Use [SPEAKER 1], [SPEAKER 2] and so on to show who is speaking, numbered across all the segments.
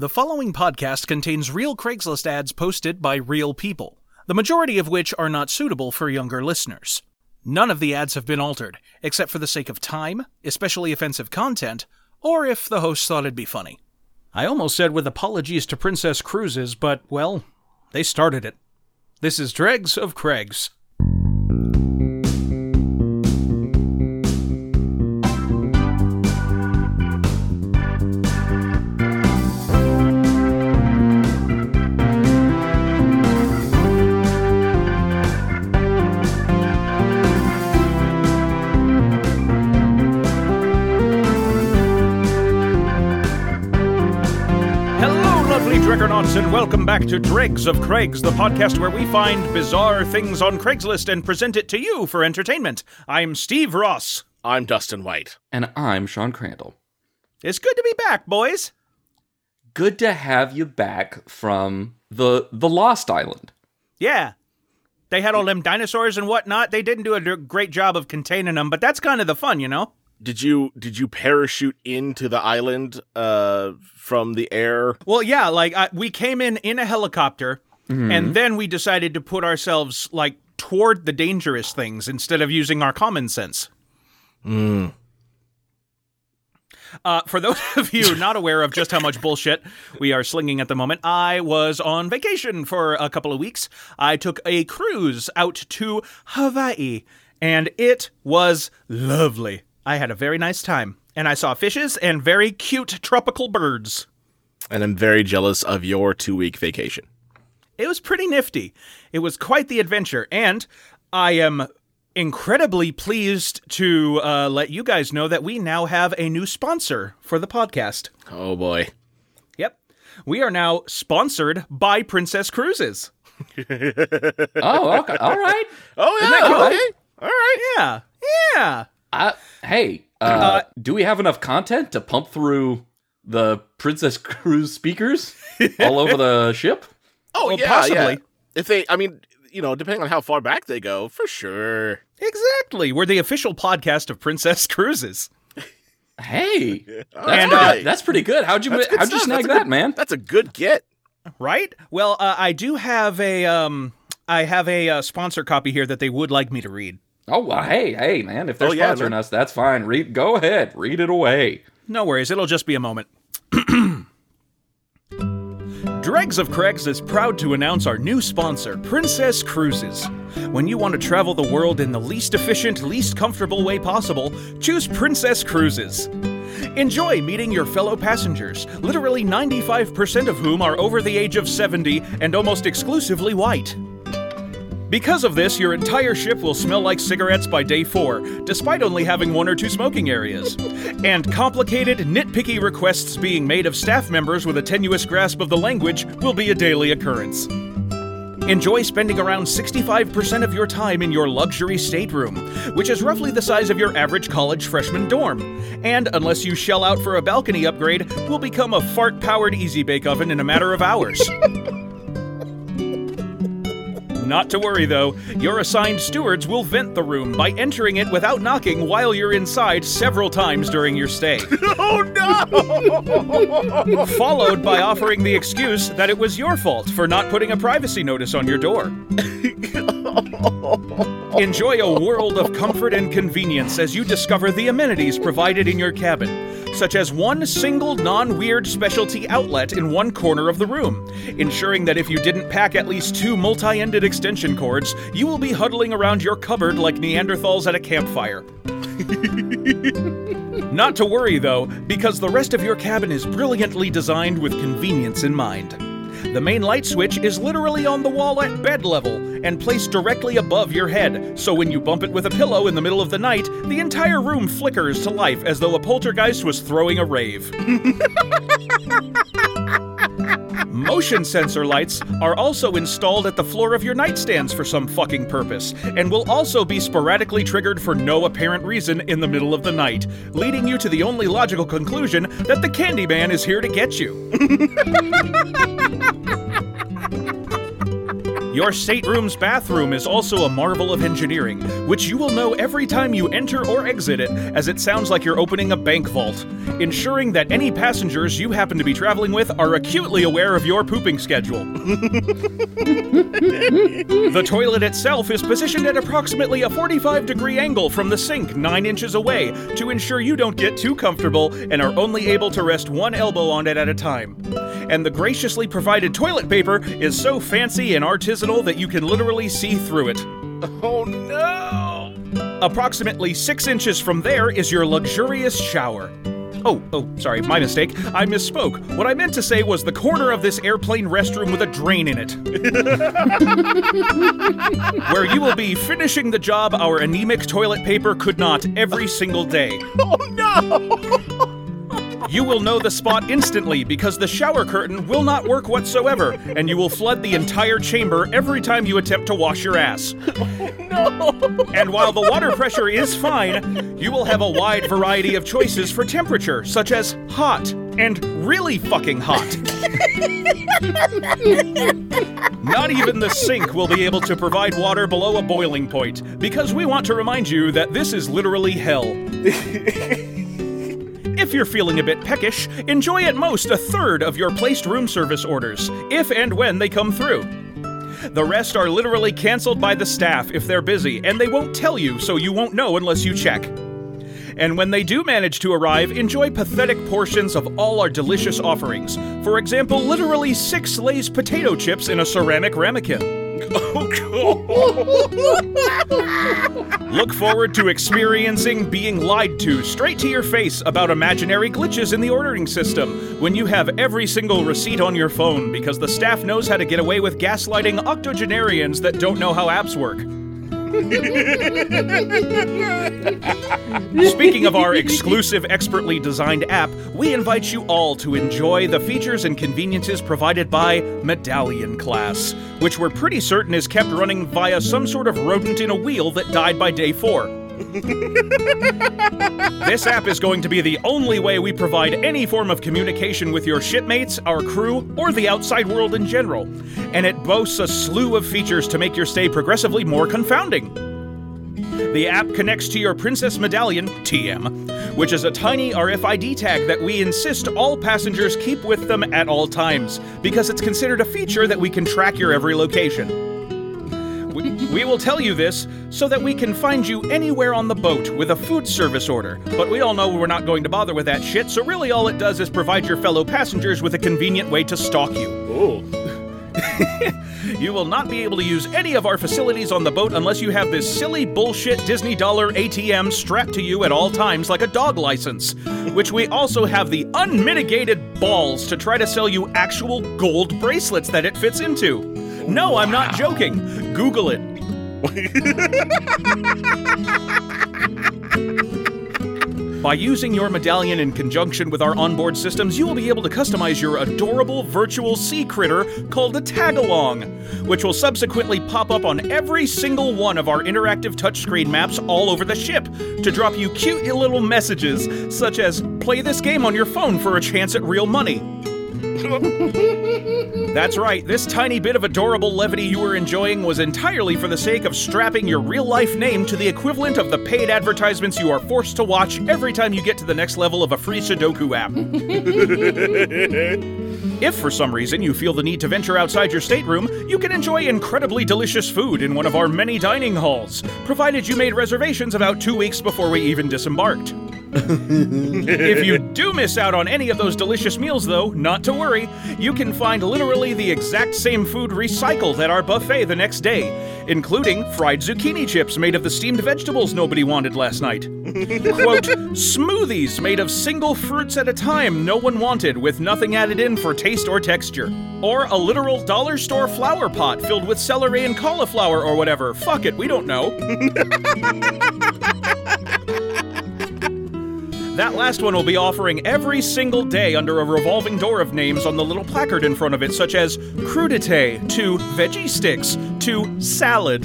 [SPEAKER 1] The following podcast contains real Craigslist ads posted by real people, the majority of which are not suitable for younger listeners. None of the ads have been altered, except for the sake of time, especially offensive content, or if the host thought it'd be funny. I almost said with apologies to Princess Cruises, but, well, they started it. This is Dregs of Craigs. And welcome back to Dregs of Craigs, the podcast where we find bizarre things on Craigslist and present it to you for entertainment. I'm Steve Ross.
[SPEAKER 2] I'm Dustin White.
[SPEAKER 3] And I'm Sean Crandall.
[SPEAKER 1] It's good to be back, boys.
[SPEAKER 3] Good to have you back from the the Lost Island.
[SPEAKER 1] Yeah. They had all them dinosaurs and whatnot. They didn't do a great job of containing them, but that's kind of the fun, you know?
[SPEAKER 2] Did you did you parachute into the island uh from the air?
[SPEAKER 1] Well, yeah, like uh, we came in in a helicopter, and then we decided to put ourselves like toward the dangerous things instead of using our common sense.
[SPEAKER 2] Mm.
[SPEAKER 1] Uh, for those of you not aware of just how much bullshit we are slinging at the moment, I was on vacation for a couple of weeks. I took a cruise out to Hawaii, and it was lovely. I had a very nice time, and I saw fishes and very cute tropical birds.
[SPEAKER 2] And I'm very jealous of your two week vacation.
[SPEAKER 1] It was pretty nifty. It was quite the adventure, and I am incredibly pleased to uh, let you guys know that we now have a new sponsor for the podcast.
[SPEAKER 2] Oh boy.
[SPEAKER 1] Yep. We are now sponsored by Princess Cruises.
[SPEAKER 3] Oh, okay. All right.
[SPEAKER 2] Oh
[SPEAKER 3] Isn't that
[SPEAKER 2] yeah.
[SPEAKER 3] cool?
[SPEAKER 2] Okay. All right.
[SPEAKER 1] Yeah. Yeah.
[SPEAKER 3] Uh, hey, uh, do we have enough content to pump through the Princess Cruise speakers all over the ship?
[SPEAKER 2] Oh
[SPEAKER 1] Well,
[SPEAKER 2] yeah.
[SPEAKER 1] possibly.
[SPEAKER 2] yeah. If they, I mean, you know, depending on how far back they go, for sure.
[SPEAKER 1] Exactly. We're the official podcast of Princess Cruises.
[SPEAKER 3] Hey, that's,
[SPEAKER 1] And,
[SPEAKER 3] pretty,
[SPEAKER 1] uh,
[SPEAKER 3] that's pretty good. How'd you how'd you snag
[SPEAKER 2] That's
[SPEAKER 3] that,
[SPEAKER 2] good-
[SPEAKER 3] man?
[SPEAKER 2] That's a good get.
[SPEAKER 1] Right? Well, uh, I do have a um I have a uh, sponsor copy here that they would like me to read.
[SPEAKER 3] Oh, well, hey, hey, man. If they're
[SPEAKER 2] Oh, yeah,
[SPEAKER 3] sponsoring us, that's fine. Read, go ahead, read it away.
[SPEAKER 1] No worries, it'll just be a moment. Dregs of Craigs is proud to announce our new sponsor, Princess Cruises. When you want to travel the world in the least efficient, least comfortable way possible, choose Princess Cruises. Enjoy meeting your fellow passengers, literally 95% of whom are over the age of 70 and almost exclusively white. Because of this, your entire ship will smell like cigarettes by day four, despite only having one or two smoking areas. And complicated, nitpicky requests being made of staff members with a tenuous grasp of the language will be a daily occurrence. Enjoy spending around 65% of your time in your luxury stateroom, which is roughly the size of your average college freshman dorm. And unless you shell out for a balcony upgrade, will become a fart powered easy bake oven in a matter of hours. Not to worry though, your assigned stewards will vent the room by entering it without knocking while you're inside several times during your stay.
[SPEAKER 2] Oh no!
[SPEAKER 1] followed by offering the excuse that it was your fault for not putting a privacy notice on your door. Enjoy a world of comfort and convenience as you discover the amenities provided in your cabin, such as one single non weird specialty outlet in one corner of the room, ensuring that if you didn't pack at least two multi ended extension cords, you will be huddling around your cupboard like Neanderthals at a campfire. Not to worry though, because the rest of your cabin is brilliantly designed with convenience in mind. The main light switch is literally on the wall at bed level and placed directly above your head, so when you bump it with a pillow in the middle of the night, the entire room flickers to life as though a poltergeist was throwing a rave. Motion sensor lights are also installed at the floor of your nightstands for some fucking purpose, and will also be sporadically triggered for no apparent reason in the middle of the night, leading you to the only logical conclusion that the Candyman is here to get you. Your stateroom's bathroom is also a marvel of engineering, which you will know every time you enter or exit it, as it sounds like you're opening a bank vault, ensuring that any passengers you happen to be traveling with are acutely aware of your pooping schedule. the toilet itself is positioned at approximately a 45 degree angle from the sink 9 inches away to ensure you don't get too comfortable and are only able to rest one elbow on it at a time. And the graciously provided toilet paper is so fancy and artisanal that you can literally see through it.
[SPEAKER 2] Oh no!
[SPEAKER 1] Approximately 6 inches from there is your luxurious shower. Oh, oh, sorry, my mistake. I misspoke. What I meant to say was the corner of this airplane restroom with a drain in it. Where you will be finishing the job our anemic toilet paper could not every single day.
[SPEAKER 2] Oh no!
[SPEAKER 1] You will know the spot instantly because the shower curtain will not work whatsoever, and you will flood the entire chamber every time you attempt to wash your ass.
[SPEAKER 2] Oh, no!
[SPEAKER 1] And while the water pressure is fine, you will have a wide variety of choices for temperature, such as hot and really fucking hot. Not even the sink will be able to provide water below a boiling point, because we want to remind you that this is literally hell. If you're feeling a bit peckish, enjoy at most a third of your placed room service orders, if and when they come through. The rest are literally canceled by the staff if they're busy, and they won't tell you, so you won't know unless you check. And when they do manage to arrive, enjoy pathetic portions of all our delicious offerings. For example, literally six Lay's potato chips in a ceramic ramekin. Oh, Look forward to experiencing being lied to straight to your face about imaginary glitches in the ordering system when you have every single receipt on your phone because the staff knows how to get away with gaslighting octogenarians that don't know how apps work. Speaking of our exclusive, expertly designed app, we invite you all to enjoy the features and conveniences provided by Medallion Class, which we're pretty certain is kept running via some sort of rodent in a wheel that died by day four. This app is going to be the only way we provide any form of communication with your shipmates, our crew, or the outside world in general. And it boasts a slew of features to make your stay progressively more confounding. The app connects to your Princess Medallion, TM, which is a tiny RFID tag that we insist all passengers keep with them at all times, because it's considered a feature that we can track your every location. We, we will tell you this so that we can find you anywhere on the boat with a food service order. But we all know we're not going to bother with that shit, so really all it does is provide your fellow passengers with a convenient way to stalk you.
[SPEAKER 2] Ooh.
[SPEAKER 1] You will not be able to use any of our facilities on the boat unless you have this silly bullshit Disney dollar ATM strapped to you at all times like a dog license, which we also have the unmitigated balls to try to sell you actual gold bracelets that it fits into. No, I'm not joking. Google it. By using your medallion in conjunction with our onboard systems, you will be able to customize your adorable virtual sea critter called a tagalong, which will subsequently pop up on every single one of our interactive touchscreen maps all over the ship to drop you cute little messages such as play this game on your phone for a chance at real money. That's right, this tiny bit of adorable levity you were enjoying was entirely for the sake of strapping your real life name to the equivalent of the paid advertisements you are forced to watch every time you get to the next level of a free Sudoku app. If for some reason you feel the need to venture outside your stateroom, you can enjoy incredibly delicious food in one of our many dining halls, provided you made reservations about two weeks before we even disembarked. if you do miss out on any of those delicious meals, though, not to worry. You can find literally the exact same food recycled at our buffet the next day, including fried zucchini chips made of the steamed vegetables nobody wanted last night. Quote, smoothies made of single fruits at a time no one wanted with nothing added in for taste or texture. Or a literal dollar store flower pot filled with celery and cauliflower or whatever. Fuck it, we don't know. That last one will be offering every single day under a revolving door of names on the little placard in front of it, such as crudite to veggie sticks to salad.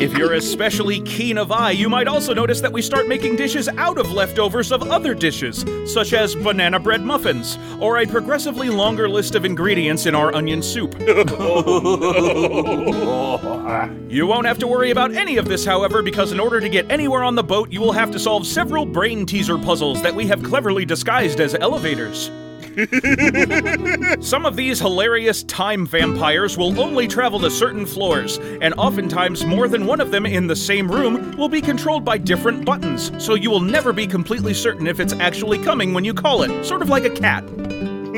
[SPEAKER 1] if you're especially keen of eye, you might also notice that we start making dishes out of leftovers of other dishes, such as banana bread muffins, or a progressively longer list of ingredients in our onion soup. you won't have to worry about any of this, however, because in order to get anywhere on the boat, you will have to solve several brain teaser puzzles that we have cleverly disguised as elevators. Some of these hilarious time vampires will only travel to certain floors, and oftentimes more than one of them in the same room will be controlled by different buttons, so you will never be completely certain if it's actually coming when you call it, sort of like a cat.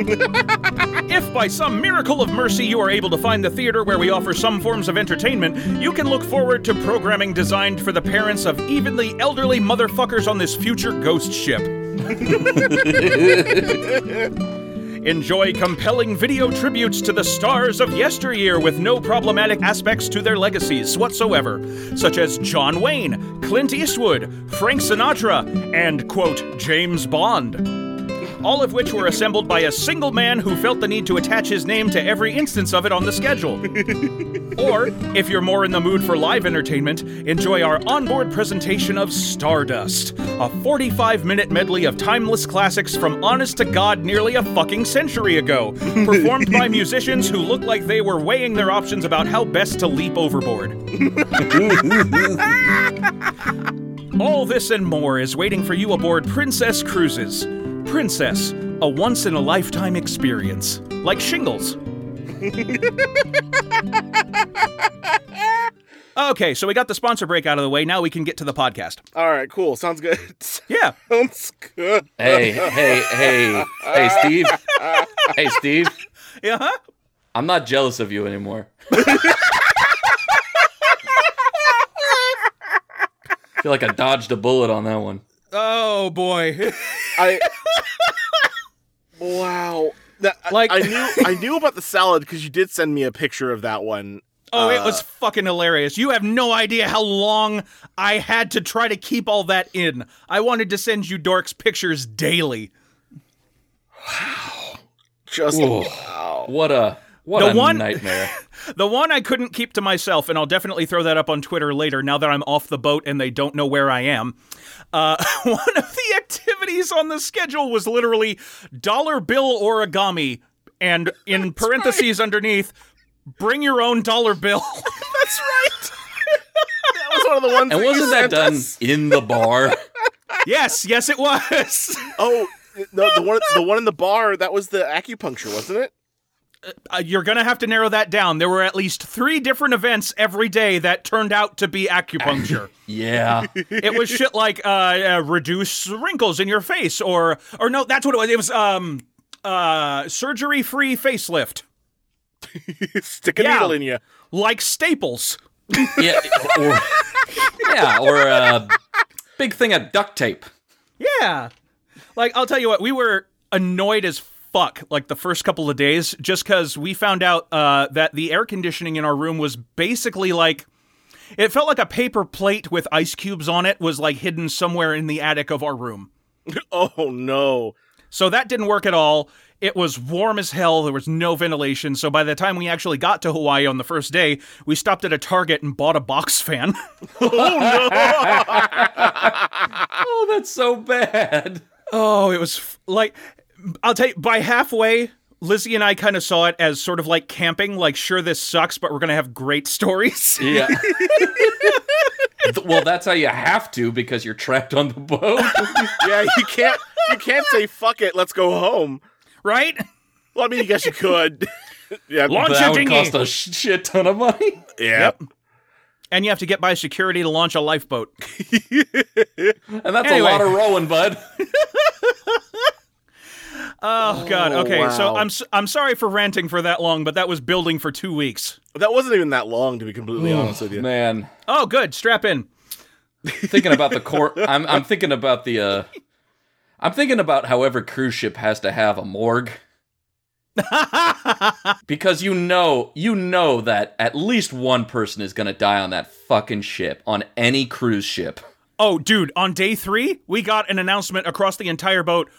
[SPEAKER 1] if by some miracle of mercy you are able to find the theater where we offer some forms of entertainment, you can look forward to programming designed for the parents of even the elderly motherfuckers on this future ghost ship. Enjoy compelling video tributes to the stars of yesteryear with no problematic aspects to their legacies whatsoever, such as John Wayne, Clint Eastwood, Frank Sinatra, and, quote, James Bond all of which were assembled by a single man who felt the need to attach his name to every instance of it on the schedule. or, if you're more in the mood for live entertainment, enjoy our onboard presentation of Stardust, a 45 minute medley of timeless classics from honest to God nearly a fucking century ago, performed by musicians who look like they were weighing their options about how best to leap overboard. All this and more is waiting for you aboard Princess Cruises. Princess, a once in a lifetime experience, like shingles. okay, so we got the sponsor break out of the way. Now we can get to the podcast.
[SPEAKER 2] All right, cool. Sounds good.
[SPEAKER 1] Yeah.
[SPEAKER 2] Sounds good.
[SPEAKER 3] Hey, hey, hey, hey, Steve. Hey, Steve.
[SPEAKER 1] Yeah. Huh?
[SPEAKER 3] I'm not jealous of you anymore. I feel like I dodged a bullet on that one.
[SPEAKER 1] Oh boy.
[SPEAKER 2] I. Wow. That,
[SPEAKER 1] Like-
[SPEAKER 2] like I knew I knew about the salad because you did send me a picture of that one.
[SPEAKER 1] Oh, it
[SPEAKER 2] Uh,
[SPEAKER 1] was fucking hilarious. You have no idea how long I had to try to keep all that in. I wanted to send you dorks pictures daily. Wow.
[SPEAKER 2] just
[SPEAKER 3] Whoa.
[SPEAKER 2] wow.
[SPEAKER 3] What a what
[SPEAKER 1] The
[SPEAKER 3] a
[SPEAKER 1] one-
[SPEAKER 3] nightmare.
[SPEAKER 1] The one I couldn't keep to myself, and I'll definitely throw that up on Twitter later now that I'm off the boat and they don't know where I am. Uh, one of the activities on the schedule was literally dollar bill origami, and in parentheses underneath, bring your own dollar bill.
[SPEAKER 2] That's right. that was one of the ones.
[SPEAKER 3] And wasn't that done
[SPEAKER 2] us.
[SPEAKER 3] in the bar?
[SPEAKER 1] yes, yes, it was.
[SPEAKER 2] Oh, no, the one the one in the bar that was the acupuncture, wasn't it?
[SPEAKER 1] Uh, you're gonna have to narrow that down. There were at least three different events every day that turned out to be acupuncture.
[SPEAKER 3] Yeah.
[SPEAKER 1] it was shit like uh, uh, reduce wrinkles in your face, or or no, that's what it was. It was um uh surgery free facelift,
[SPEAKER 2] Stick a
[SPEAKER 1] Yeah.
[SPEAKER 2] needle in you.
[SPEAKER 1] like staples.
[SPEAKER 3] Yeah. Or, yeah, or a big thing of duct tape.
[SPEAKER 1] Yeah, like I'll tell you what, we were annoyed as fuck like the first couple of days just because we found out uh, that the air conditioning in our room was basically like. It felt like a paper plate with ice cubes on it was like hidden somewhere in the attic of our room.
[SPEAKER 2] Oh no.
[SPEAKER 1] So that didn't work at all. It was warm as hell. There was no ventilation. So by the time we actually got to Hawaii on the first day, we stopped at a Target and bought a box fan.
[SPEAKER 3] Oh, no. oh, that's so bad.
[SPEAKER 1] oh, it was f- like, I'll tell you, by halfway, Lizzie and I kind of saw it as sort of like camping, like, sure, this sucks, but we're going to have great stories.
[SPEAKER 3] Yeah. well, that's how you have to because you're trapped on the boat.
[SPEAKER 2] Yeah, you can't you can't say fuck it, let's go home.
[SPEAKER 1] right?
[SPEAKER 2] Well, I mean, I guess you could. yeah,
[SPEAKER 1] Launch
[SPEAKER 3] But
[SPEAKER 1] a
[SPEAKER 3] that would
[SPEAKER 1] dinghy.
[SPEAKER 3] cost a shit ton of money.
[SPEAKER 2] yeah.
[SPEAKER 1] And you have to get by security to launch a lifeboat.
[SPEAKER 3] And that's
[SPEAKER 1] Anyway.
[SPEAKER 3] a lot of rowing, bud.
[SPEAKER 1] Oh, God. Okay. So. I'm, s- I'm sorry for ranting for that long, but that was building for two weeks.
[SPEAKER 2] That wasn't even that long, to be completely honest with you.
[SPEAKER 3] Man,
[SPEAKER 1] Oh, good. Strap in.
[SPEAKER 3] thinking about the court. I'm I'm thinking about the. uh I'm thinking about how every cruise ship has to have a morgue because you know you know that at least one person is gonna die on that fucking ship on any cruise ship.
[SPEAKER 1] Oh, dude, on day three, we got an announcement across the entire boat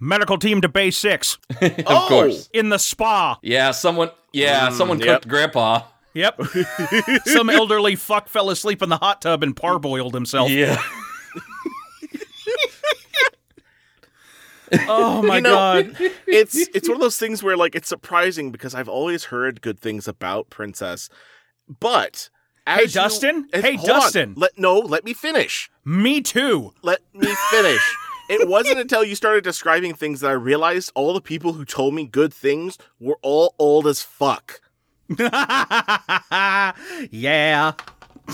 [SPEAKER 1] medical team to Bay 6
[SPEAKER 3] of
[SPEAKER 2] Oh.
[SPEAKER 3] course.
[SPEAKER 1] in the spa.
[SPEAKER 3] Yeah, someone Yeah, mm, someone
[SPEAKER 2] yep.
[SPEAKER 3] cooked Grandpa.
[SPEAKER 1] Yep. Some elderly fuck fell asleep in the hot tub and parboiled himself.
[SPEAKER 3] Yeah.
[SPEAKER 1] Oh my
[SPEAKER 2] You know-
[SPEAKER 1] god.
[SPEAKER 2] it's it's one of those things where like it's surprising because I've always heard good things about Princess, but
[SPEAKER 1] Hey,
[SPEAKER 2] as you-
[SPEAKER 1] Dustin?
[SPEAKER 2] as-
[SPEAKER 1] Hey,
[SPEAKER 2] hold on.
[SPEAKER 1] Dustin.
[SPEAKER 2] let no, let me finish.
[SPEAKER 1] Me too.
[SPEAKER 2] Let me finish. It wasn't until you started describing things that I realized all the people who told me good things were all old as fuck,
[SPEAKER 1] yeah.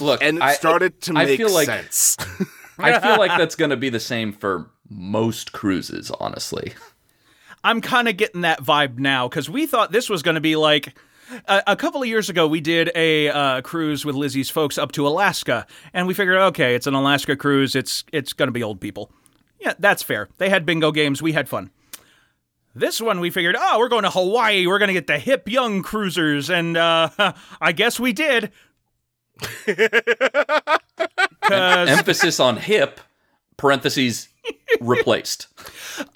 [SPEAKER 3] Look,
[SPEAKER 2] and it
[SPEAKER 3] I,
[SPEAKER 2] started to
[SPEAKER 3] I
[SPEAKER 2] make
[SPEAKER 3] feel like-
[SPEAKER 2] sense.
[SPEAKER 3] I feel like that's going to be the same for most cruises, honestly.
[SPEAKER 1] I'm kind of getting that vibe now because we thought this was going to be like a, a couple of years ago. We did a uh, cruise with Lizzie's folks up to Alaska, and we figured, okay, it's an Alaska cruise. It's it's going to be old people. Yeah, that's fair. They had bingo games. We had fun. This one, we figured, oh, we're going to Hawaii. We're going to get the hip young cruisers, and uh, I guess we did.
[SPEAKER 3] Emphasis on hip, parentheses, replaced.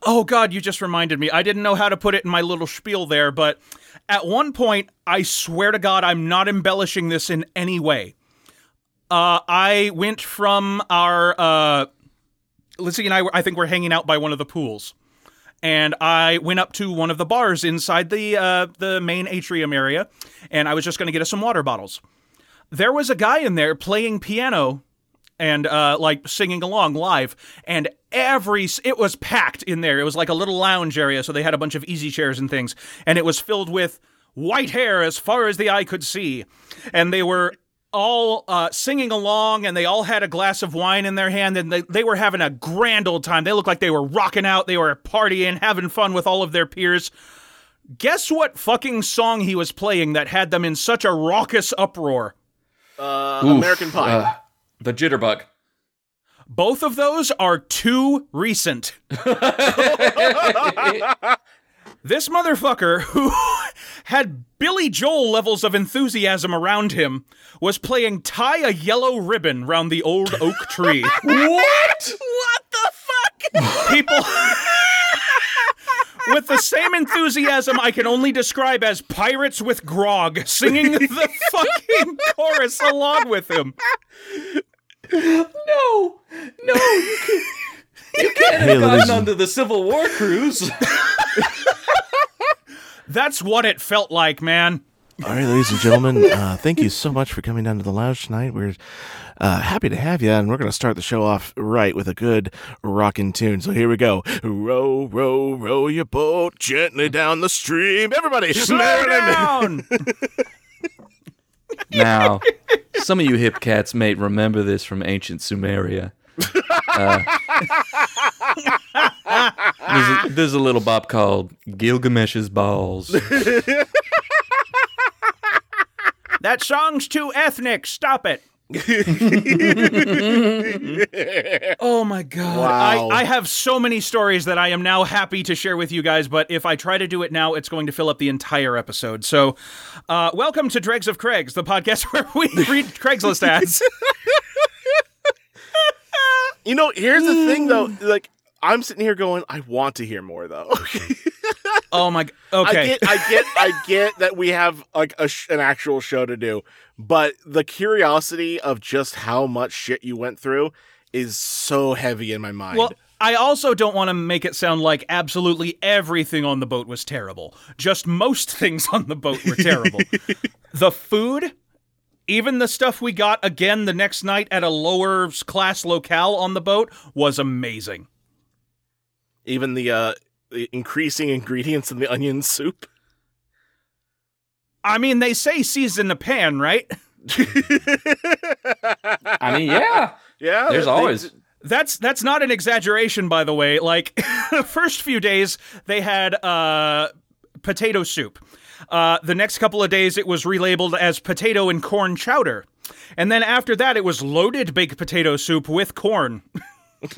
[SPEAKER 1] Oh God, you just reminded me. I didn't know how to put it in my little spiel there, but at one point, I swear to God, I'm not embellishing this in any way. Uh, I went from our uh, Lizzie and I. I think we're hanging out by one of the pools, and I went up to one of the bars inside the uh, the main atrium area, and I was just going to get us some water bottles. There was a guy in there playing piano and uh, like singing along live, and every it was packed in there. It was like a little lounge area, so they had a bunch of easy chairs and things, and it was filled with white hair as far as the eye could see, and they were all uh, singing along, and they all had a glass of wine in their hand, and they, they were having a grand old time. They looked like they were rocking out, they were partying, having fun with all of their peers. Guess what fucking song he was playing that had them in such a raucous uproar?
[SPEAKER 2] Uh,
[SPEAKER 3] Oof,
[SPEAKER 2] American Pie.
[SPEAKER 3] uh, the jitterbug.
[SPEAKER 1] Both of those are too recent. This motherfucker, who had Billy Joel levels of enthusiasm around him, was playing Tie a Yellow Ribbon round the old oak tree.
[SPEAKER 3] what?
[SPEAKER 2] what the fuck?
[SPEAKER 1] People. With the same enthusiasm I can only describe as pirates with grog, singing the fucking chorus along with him.
[SPEAKER 3] No, no, you can't, you can't have gotten onto the Civil War cruise.
[SPEAKER 1] That's what it felt like, man.
[SPEAKER 4] All right, ladies and gentlemen, uh, thank you so much for coming down to the lounge tonight. We're uh, happy to have you, and we're going to start the show off right with a good rockin' tune. So here we go. Row, row, row your boat gently down the stream. Everybody,
[SPEAKER 1] Slow
[SPEAKER 4] Marilyn-
[SPEAKER 1] down!
[SPEAKER 3] now, some of you hip cats may remember this from ancient Sumeria. Uh, there's, a, there's a little bop called Gilgamesh's Balls.
[SPEAKER 1] That song's too ethnic. Stop it. oh my god.
[SPEAKER 2] Wow.
[SPEAKER 1] I, I have so many stories that I am now happy to share with you guys, but if I try to do it now, it's going to fill up the entire episode. So, uh, welcome to Dregs of Craigs, the podcast where we read Craigslist ads.
[SPEAKER 2] You know, here's the thing though. Like, I'm sitting here going, I want to hear more though.
[SPEAKER 1] oh my. Okay.
[SPEAKER 2] I get, I get, I get that we have like a sh- an actual show to do, but the curiosity of just how much shit you went through is so heavy in my mind.
[SPEAKER 1] Well, I also don't want to make it sound like absolutely everything on the boat was terrible. Just most things on the boat were terrible. the food, even the stuff we got again the next night at a lower class locale on the boat was amazing.
[SPEAKER 2] Even the uh, the increasing ingredients in the onion soup.
[SPEAKER 1] I mean, they say season the pan, right?
[SPEAKER 3] I mean, yeah,
[SPEAKER 2] yeah,
[SPEAKER 3] there's
[SPEAKER 2] they-
[SPEAKER 3] always.
[SPEAKER 1] That's that's not an exaggeration, by the way. Like the first few days, they had uh, potato soup. Uh, the next couple of days, it was relabeled as potato and corn chowder, and then after that, it was loaded baked potato soup with corn,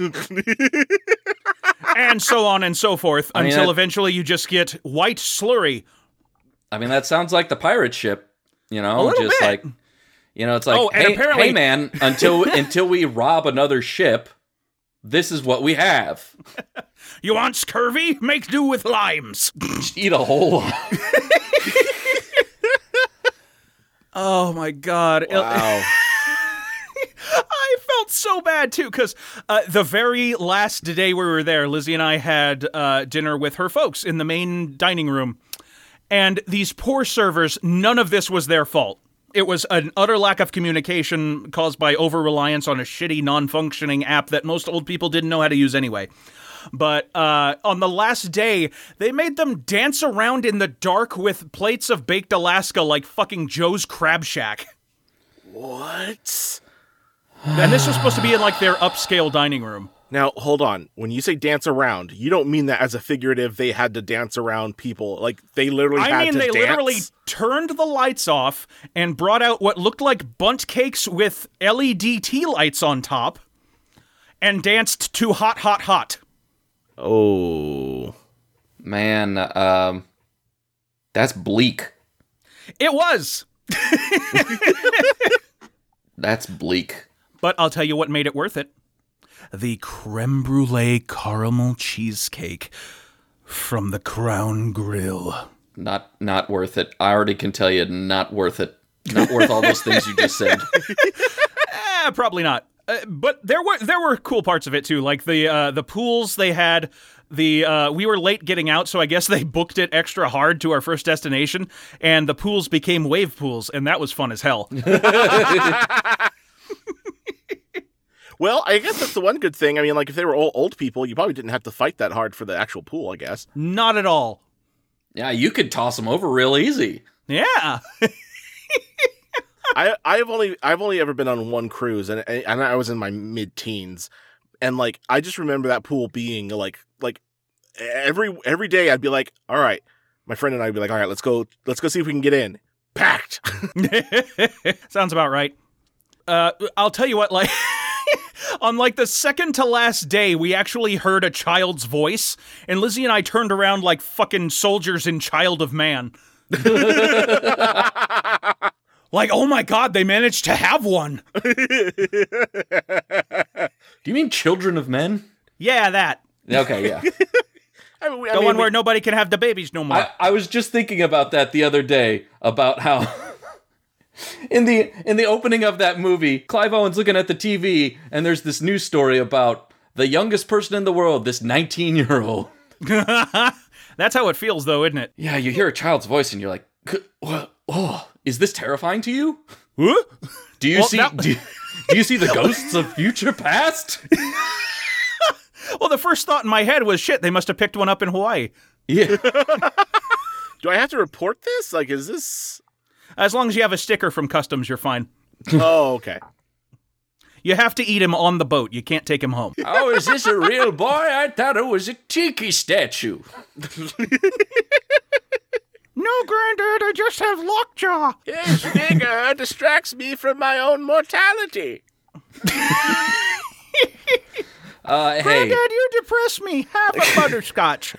[SPEAKER 1] and so on and so forth
[SPEAKER 3] I mean,
[SPEAKER 1] until
[SPEAKER 3] that-
[SPEAKER 1] eventually you just get white slurry.
[SPEAKER 3] I mean, that sounds like the pirate ship. You know,
[SPEAKER 1] little
[SPEAKER 3] just
[SPEAKER 1] bit.
[SPEAKER 3] like you know, it's like,
[SPEAKER 1] Oh, and
[SPEAKER 3] hey,
[SPEAKER 1] apparently-
[SPEAKER 3] hey, man, until until we rob another ship, this is what we have.
[SPEAKER 1] You want scurvy? Make do with limes.
[SPEAKER 3] Eat a whole lot.
[SPEAKER 1] Oh my god.
[SPEAKER 2] Wow.
[SPEAKER 1] Felt so bad too because uh, the very last day we were there, Lizzie and I had uh, dinner with her folks in the main dining room. And these poor servers, none of this was their fault. It was an utter lack of communication caused by over reliance on a shitty, non functioning app that most old people didn't know how to use anyway. But uh, on the last day, they made them dance around in the dark with plates of baked Alaska like fucking Joe's Crab Shack.
[SPEAKER 2] what?
[SPEAKER 1] And this was supposed to be in like their upscale dining room.
[SPEAKER 2] Now, hold on. When you say dance around, you don't mean that as a figurative. They had to dance around people. Like they literally.
[SPEAKER 1] I
[SPEAKER 2] had
[SPEAKER 1] mean,
[SPEAKER 2] to
[SPEAKER 1] they
[SPEAKER 2] dance?
[SPEAKER 1] literally turned the lights off and brought out what looked like Bundt cakes with LED tea lights on top and danced to Hot, Hot, Hot.
[SPEAKER 2] Oh.
[SPEAKER 3] Man, um, that's bleak.
[SPEAKER 1] It was.
[SPEAKER 3] That's bleak.
[SPEAKER 1] But I'll tell you what made it worth it the creme brulee caramel cheesecake from the Crown Grill.
[SPEAKER 3] Not not worth it. I already can tell you, not worth it. Not worth all those things you just said.
[SPEAKER 1] Eh, probably not. Uh, but there were there were cool parts of it too, like the uh, the pools they had. The uh, we were late getting out, so I guess they booked it extra hard to our first destination, and the pools became wave pools, and that was fun as hell.
[SPEAKER 2] Well, I guess that's the one good thing. I mean, like if they were all old people, you probably didn't have to fight that hard for the actual pool. I guess.
[SPEAKER 1] Not at all.
[SPEAKER 3] Yeah, you could toss them over real easy.
[SPEAKER 1] Yeah.
[SPEAKER 2] I I've only I've only ever been on one cruise, and and I was in my mid teens, and like I just remember that pool being like like every every day I'd be like, all right, my friend and I'd be like, all right, let's go let's go see if we can get in. Packed.
[SPEAKER 1] Sounds about right. Uh, I'll tell you what, like, on like the second to last day, we actually heard a child's voice, and Lizzie and I turned around like fucking soldiers in Child of Man. like, oh my god, they managed to have one.
[SPEAKER 3] Do you mean Children of Men?
[SPEAKER 1] Yeah, that.
[SPEAKER 3] Okay, yeah.
[SPEAKER 2] I mean, we- I
[SPEAKER 1] The
[SPEAKER 2] mean,
[SPEAKER 1] one
[SPEAKER 2] we-
[SPEAKER 1] where nobody can have the babies no more.
[SPEAKER 3] I, I was just thinking about that the other day about how in the in the opening of that movie, Clive Owen's looking at the TV and there's this news story about the youngest person in the world, this 19 year old.
[SPEAKER 1] That's how it feels, though, isn't it?
[SPEAKER 3] Yeah, you hear a child's voice and you're like, what? Oh, is this terrifying to you?
[SPEAKER 1] Huh?
[SPEAKER 3] Do you
[SPEAKER 1] Well,
[SPEAKER 3] see
[SPEAKER 1] that-
[SPEAKER 3] do, do you see the ghosts of future past?
[SPEAKER 1] Well, the first thought in my head was, shit, they must have picked one up in Hawaii.
[SPEAKER 3] Yeah.
[SPEAKER 2] do I have to report this? Like, is this?
[SPEAKER 1] As long as you have a sticker from customs, you're fine.
[SPEAKER 2] Oh, okay.
[SPEAKER 1] You have to eat him on the boat. You can't take him home.
[SPEAKER 3] Oh, is this a real boy? I thought it was a tiki statue.
[SPEAKER 1] No, Granddad, I just have lockjaw.
[SPEAKER 2] His figure distracts me from my own mortality.
[SPEAKER 3] Uh, hey,
[SPEAKER 1] Granddad, you depress me. Have a butterscotch.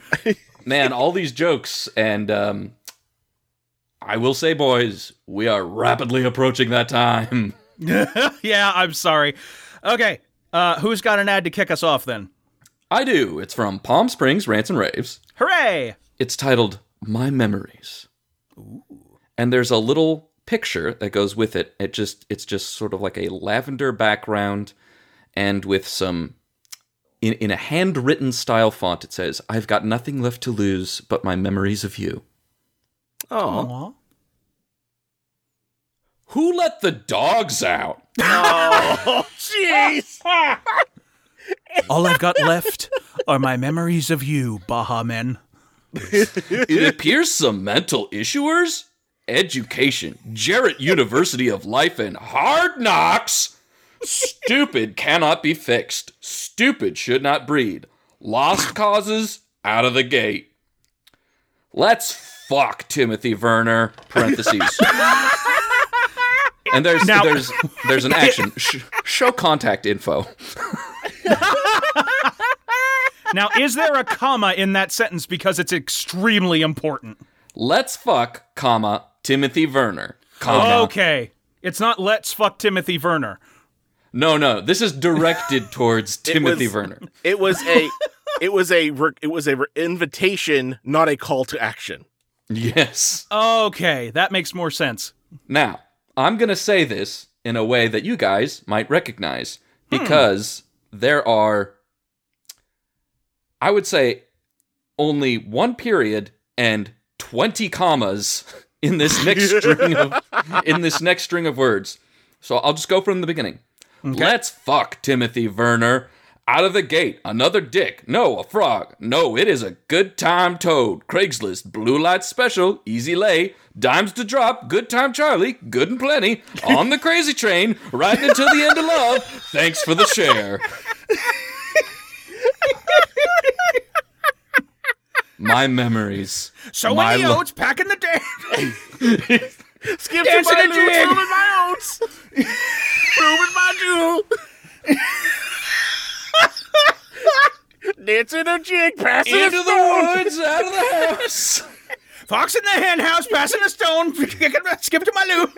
[SPEAKER 3] man, all these jokes, and um, I will say, boys, we are rapidly approaching that time.
[SPEAKER 1] yeah, I'm sorry. Okay, uh, who's got an ad to kick us off then?
[SPEAKER 3] I do. It's from Palm Springs Rants and Raves.
[SPEAKER 1] Hooray!
[SPEAKER 3] It's titled My Memories. And there's a little picture that goes with it. It just it's just sort of like a lavender background and with some in, in a handwritten style font it says, I've got nothing left to lose but my memories of you.
[SPEAKER 2] Oh.
[SPEAKER 1] Aw.
[SPEAKER 3] Who let the dogs out?
[SPEAKER 2] Oh, jeez.
[SPEAKER 1] All I've got left are my memories of you, Baha Men.
[SPEAKER 3] it appears some mental issuers, education, Jarrett University of Life and Hard Knocks. Stupid cannot be fixed. Stupid should not breed. Lost causes out of the gate. Let's fuck Timothy Werner. Parentheses. And there's
[SPEAKER 1] Now-
[SPEAKER 3] there's there's an action. Sh- show contact info.
[SPEAKER 1] Now, is there a comma in that sentence because it's extremely important?
[SPEAKER 3] Let's fuck, comma Timothy Werner. Comma.
[SPEAKER 1] Okay. It's not let's fuck Timothy Werner.
[SPEAKER 3] No, no. This is directed towards Timothy
[SPEAKER 2] was-
[SPEAKER 3] Werner.
[SPEAKER 2] It was a, it was a, it was a re- invitation, not a call to action.
[SPEAKER 3] Yes.
[SPEAKER 1] Okay, that makes more sense.
[SPEAKER 3] Now, I'm going to say this in a way that you guys might recognize because there are, I would say, only one period and 20 commas in this next string of in this next string of words. So I'll just go from the beginning. Let's fuck Timothy Werner. Out of the gate, another dick. No, a frog. No, it is a good time toad. Craigslist, blue light special, easy lay, dimes to drop, good time Charlie, good and plenty. On the crazy train, riding until the end of love. Thanks for the share. My memories.
[SPEAKER 1] So
[SPEAKER 3] my
[SPEAKER 1] many
[SPEAKER 3] lo-
[SPEAKER 1] oats packing the day.
[SPEAKER 2] Skip to my
[SPEAKER 1] a
[SPEAKER 2] roots,
[SPEAKER 1] jig.
[SPEAKER 2] moving my oats. moving my jewel. Dancing a jig, passing a
[SPEAKER 3] Into the
[SPEAKER 2] stone.
[SPEAKER 3] woods, out of the house.
[SPEAKER 1] Fox in the hen house, passing a stone, skip to my loo.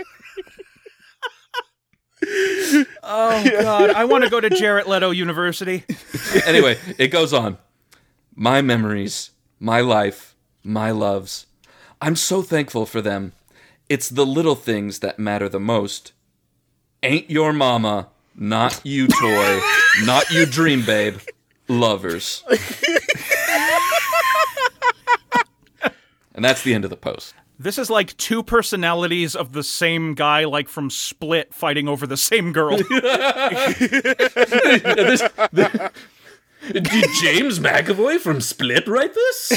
[SPEAKER 1] oh God, I want to go to Jared Leto University.
[SPEAKER 3] anyway, it goes on. My memories, my life, my loves. I'm so thankful for them. It's the little things that matter the most. Ain't your mama, not you toy, not you dream babe, lovers. and that's the end of the post.
[SPEAKER 1] This is like two personalities of the same guy, like from Split, fighting over the same girl.
[SPEAKER 3] Did James McAvoy from Split write this?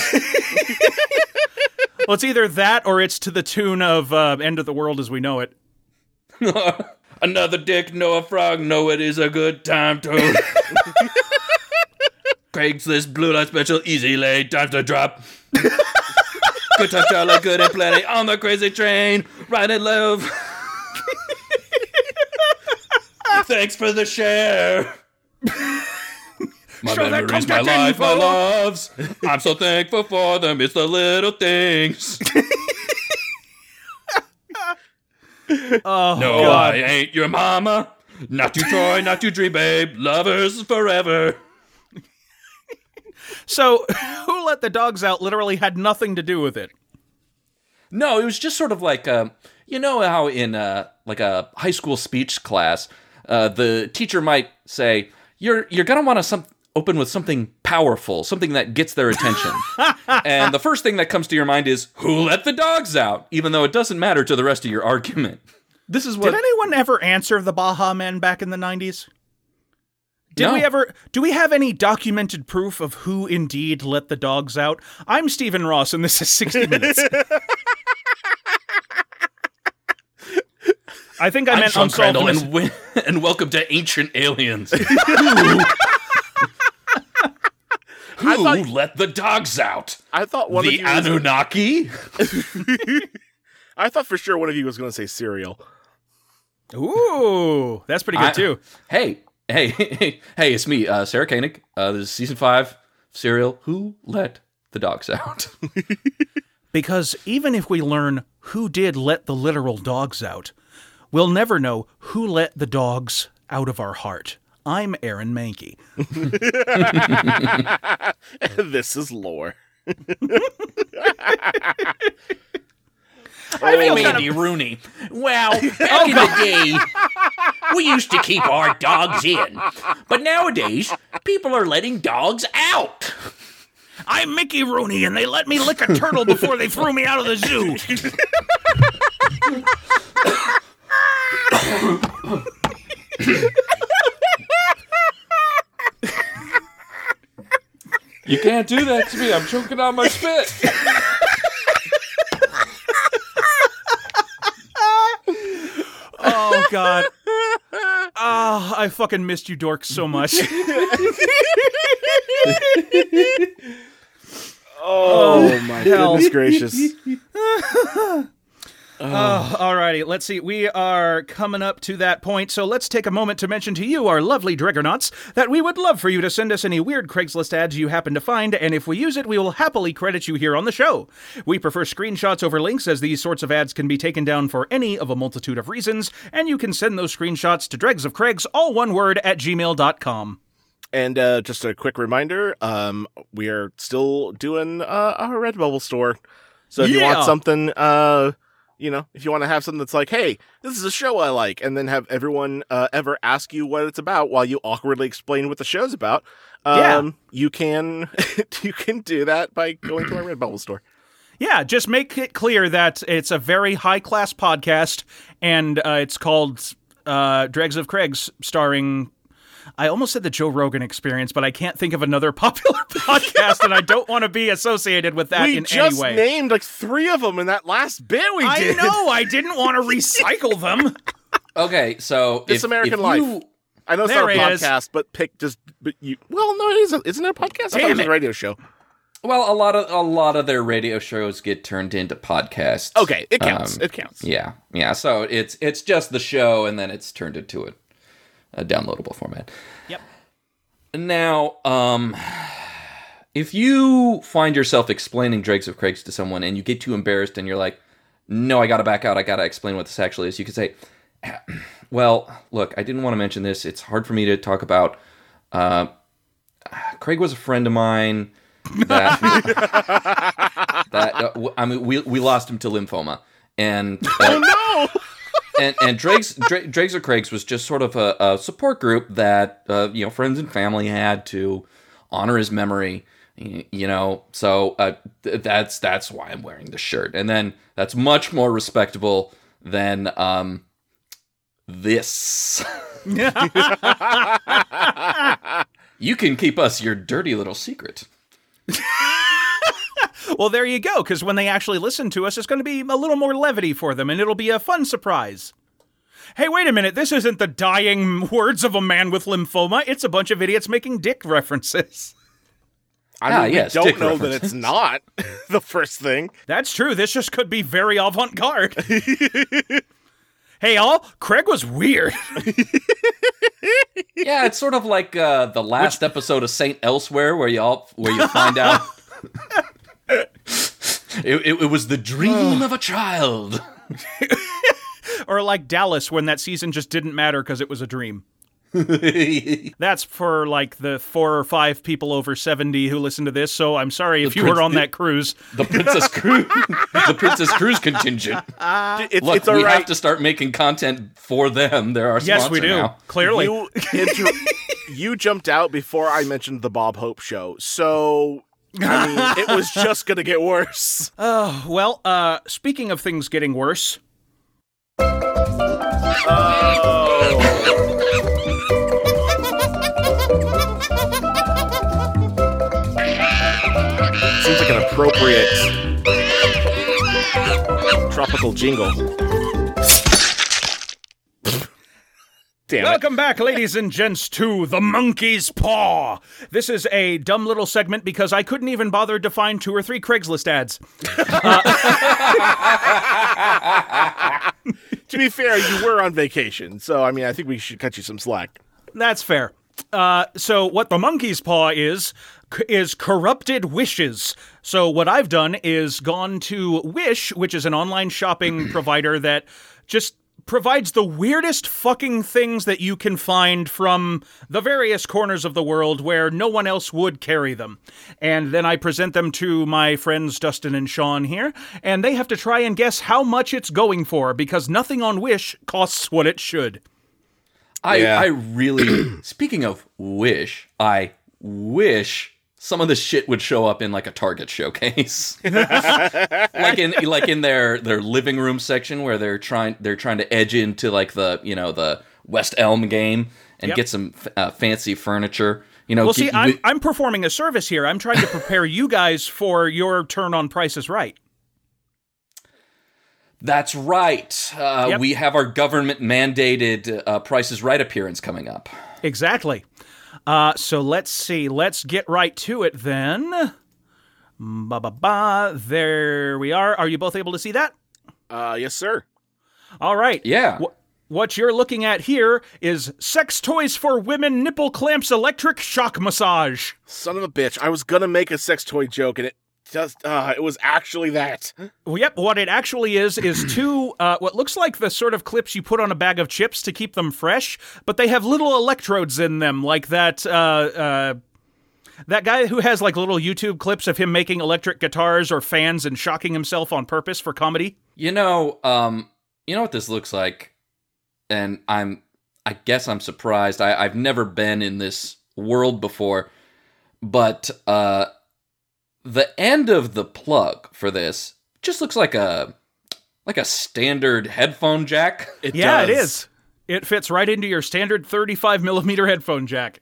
[SPEAKER 1] well, it's either that or it's to the tune of uh, "End of the World as We Know It."
[SPEAKER 3] Another dick, no a frog, no it is a good time to. Craigslist blue light special, easy lay, time to drop. good time, Charlie, good and plenty on the crazy train, ride and love. Thanks for the share. My
[SPEAKER 1] Show
[SPEAKER 3] memories, my life, my loves. I'm so thankful for them. It's the little things.
[SPEAKER 1] Oh
[SPEAKER 3] No,
[SPEAKER 1] God!
[SPEAKER 3] I ain't your mama. Not you, Troy. Not you, Dream Babe. Lovers forever.
[SPEAKER 1] So, who let the dogs out? Literally had nothing to do with it.
[SPEAKER 3] No, it was just sort of like, um, you know how in uh, like a high school speech class, uh, the teacher might say, "You're you're gonna want to some open with something powerful, something that gets their attention." and the first thing that comes to your mind is, "Who let the dogs out?" Even though it doesn't matter to the rest of your argument. This is what
[SPEAKER 1] Did anyone ever answer the Baha Men back in the nineties? Did
[SPEAKER 3] No.
[SPEAKER 1] we ever? Do we have any documented proof of who indeed let the dogs out? I'm Stephen Ross, and this is 60 Minutes. I think I
[SPEAKER 3] I'm
[SPEAKER 1] meant
[SPEAKER 3] Sean
[SPEAKER 1] unsolved.
[SPEAKER 3] Crandall, and, wi- and welcome to Ancient Aliens. Who, Who
[SPEAKER 2] thought-
[SPEAKER 3] let the dogs out?
[SPEAKER 2] I thought one
[SPEAKER 3] the
[SPEAKER 2] of you. Was,
[SPEAKER 3] Anunnaki?
[SPEAKER 2] I thought for sure one of you was going to say Serial.
[SPEAKER 1] Ooh, that's pretty good
[SPEAKER 3] I-
[SPEAKER 1] too.
[SPEAKER 3] Hey, hey, hey, hey, it's me, uh, Sarah Koenig. Uh, this is season five serial. Who let the dogs out?
[SPEAKER 1] Because even if we learn who did let the literal dogs out, we'll never know who let the dogs out of our heart. I'm Aaron Mahnke.
[SPEAKER 2] this is lore.
[SPEAKER 1] I feel
[SPEAKER 5] I'm
[SPEAKER 1] kind
[SPEAKER 5] Andy Rooney. Well, back oh, in the day, we used to keep our dogs in. But nowadays, people are letting dogs out.
[SPEAKER 1] I'm Mickey Rooney, and they let me lick a turtle before they threw me out of the zoo.
[SPEAKER 3] you can't do that to me. I'm choking on my spit.
[SPEAKER 1] Oh God. Oh, I fucking missed you, dork, so much.
[SPEAKER 2] Oh, oh, my
[SPEAKER 1] hell.
[SPEAKER 2] goodness gracious.
[SPEAKER 1] Oh, alrighty, let's see. We are coming up to that point, so let's take a moment to mention to you, our lovely Dragonauts, that we would love for you to send us any weird Craigslist ads you happen to find, and if we use it, we will happily credit you here on the show. We prefer screenshots over links, as these sorts of ads can be taken down for any of a multitude of reasons, and you can send those screenshots to dregs of Craigs, all one word, at gmail.com.
[SPEAKER 2] And uh, just a quick reminder, um, we are still doing uh, our Redbubble store. So if you want something uh, you know, if you want to have something that's like, hey, this is a show I like, and then have everyone uh, ever ask you what it's about while you awkwardly explain what the show's about, um,
[SPEAKER 1] Yeah.
[SPEAKER 2] you can you can do that by going to our Redbubble store.
[SPEAKER 1] Yeah, just make it clear that it's a very high class podcast, and uh, it's called uh, Dregs of Craigs, starring. I almost said the Joe Rogan Experience, but I can't think of another popular podcast, and I don't want to be associated with that
[SPEAKER 2] we
[SPEAKER 1] in
[SPEAKER 2] just
[SPEAKER 1] any way.
[SPEAKER 2] named like three of them in that last bit we
[SPEAKER 1] I
[SPEAKER 2] did.
[SPEAKER 1] know. I didn't want to recycle them.
[SPEAKER 3] Okay, so
[SPEAKER 2] This
[SPEAKER 3] if,
[SPEAKER 2] American
[SPEAKER 3] if
[SPEAKER 2] Life.
[SPEAKER 3] you-
[SPEAKER 2] I know it's
[SPEAKER 1] There
[SPEAKER 2] not a
[SPEAKER 1] it is.
[SPEAKER 2] podcast, but pick just but you. Well, no, it is. A, isn't it a podcast? I thought it was
[SPEAKER 1] it.
[SPEAKER 2] a radio show.
[SPEAKER 3] well, a lot of a lot of their radio shows get turned into podcasts.
[SPEAKER 2] Okay, it counts.
[SPEAKER 3] Um,
[SPEAKER 2] it counts.
[SPEAKER 3] Yeah, yeah. So it's it's just the show, and then it's turned into a, a downloadable format.
[SPEAKER 1] Yep.
[SPEAKER 3] Now, um, if you find yourself explaining Dregs of Craigs to someone, and you get too embarrassed, and you're like, "No, I got to back out. I got to explain what this actually is," you could say, "Well, look, I didn't want to mention this. It's hard for me to talk about. Uh, Craig was a friend of mine." That that uh, w- I mean, we we lost him to lymphoma, and uh,
[SPEAKER 2] No.
[SPEAKER 3] and and Drake's Dra- Drake's or Craig's was just sort of a, a support group that uh, you know friends and family had to honor his memory. You know, so uh, th- that's that's why I'm wearing the shirt, and then that's much more respectable than um this. you can keep us your dirty little secret.
[SPEAKER 1] Well, there you go. Because when they actually listen to us, it's going to be a little more levity for them, and it'll be a fun surprise. Hey, wait a minute. This isn't the dying words of a man with lymphoma. It's a bunch of idiots making dick references.
[SPEAKER 2] I
[SPEAKER 3] Ah,
[SPEAKER 2] mean,
[SPEAKER 3] yes,
[SPEAKER 2] we don't
[SPEAKER 3] dick
[SPEAKER 2] know that it's not the first thing.
[SPEAKER 1] That's true. This just could be very avant garde. hey, all. Craig was weird.
[SPEAKER 3] Yeah, it's sort of like uh, the last episode of Saint Elsewhere, where you all where you find out it, it, it was the dream of a child.
[SPEAKER 1] or like Dallas when that season just didn't matter because it was a dream. That's for like the four or five people over 70 who listen to this. So I'm sorry if you
[SPEAKER 3] prince-
[SPEAKER 1] were on
[SPEAKER 3] the-
[SPEAKER 1] that cruise.
[SPEAKER 3] the Princess Cruise, the Princess Cruise contingent.
[SPEAKER 2] It's,
[SPEAKER 3] Look,
[SPEAKER 2] it's all
[SPEAKER 3] we
[SPEAKER 2] right.
[SPEAKER 3] have to start making content for them. They're our
[SPEAKER 1] Yes, we do.
[SPEAKER 3] now.
[SPEAKER 1] Clearly.
[SPEAKER 2] You, inter- you jumped out before I mentioned the Bob Hope show, so I mean, it was just gonna get worse.
[SPEAKER 1] Oh, well, uh, speaking of things getting worse,
[SPEAKER 2] Seems like an appropriate tropical jingle. Damn it.
[SPEAKER 1] Welcome back, ladies and gents, to The Monkey's Paw. This is a dumb little segment because I couldn't even bother to find two or three Craigslist ads.
[SPEAKER 2] To be fair, you were on vacation, so I mean, I think we should cut you some slack.
[SPEAKER 1] That's fair. Uh, so what the monkey's paw is is corrupted wishes. So what I've done is gone to Wish, which is an online shopping provider that just provides the weirdest fucking things that you can find from the various corners of the world where no one else would carry them. And then I present them to my friends Dustin and Sean here, and they have to try and guess how much it's going for because nothing on Wish costs what it should.
[SPEAKER 3] I,
[SPEAKER 2] Yeah.
[SPEAKER 3] I really, speaking of wish, I wish some of this shit would show up in like a Target showcase, like in like in their their living room section where they're trying they're trying to edge into like the you know the West Elm game and
[SPEAKER 1] Yep.
[SPEAKER 3] get some uh, fancy furniture. You know,
[SPEAKER 1] Well,
[SPEAKER 3] keep-
[SPEAKER 1] see, I'm,
[SPEAKER 3] we-
[SPEAKER 1] I'm performing a service here. I'm trying to prepare you guys for your turn on Price is Right.
[SPEAKER 3] that's right. Uh,
[SPEAKER 1] Yep.
[SPEAKER 3] We have our government mandated uh, Price is Right appearance coming up.
[SPEAKER 1] Exactly. Uh, so let's see. Let's get right to it then. Ba ba ba. There we are. Are you both able to see that?
[SPEAKER 2] Uh, yes, sir.
[SPEAKER 1] All right.
[SPEAKER 3] Yeah.
[SPEAKER 1] Wh- what you're looking at here is sex toys for women nipple clamps electric shock massage.
[SPEAKER 2] Son of a bitch. I was gonna make a sex toy joke, and it just, uh, it was actually that.
[SPEAKER 1] Well, yep, what it actually is is two uh, what looks like the sort of clips you put on a bag of chips to keep them fresh, but they have little electrodes in them, like that. Uh, uh, That guy who has like little YouTube clips of him making electric guitars or fans and shocking himself on purpose for comedy.
[SPEAKER 3] You know, um, you know what this looks like, and I'm, I guess I'm surprised. I, I've never been in this world before, but uh, the end of the plug for this just looks like a, like a standard headphone jack.
[SPEAKER 2] It
[SPEAKER 1] yeah,
[SPEAKER 2] does.
[SPEAKER 1] it is. It fits right into your standard 35 millimeter headphone jack.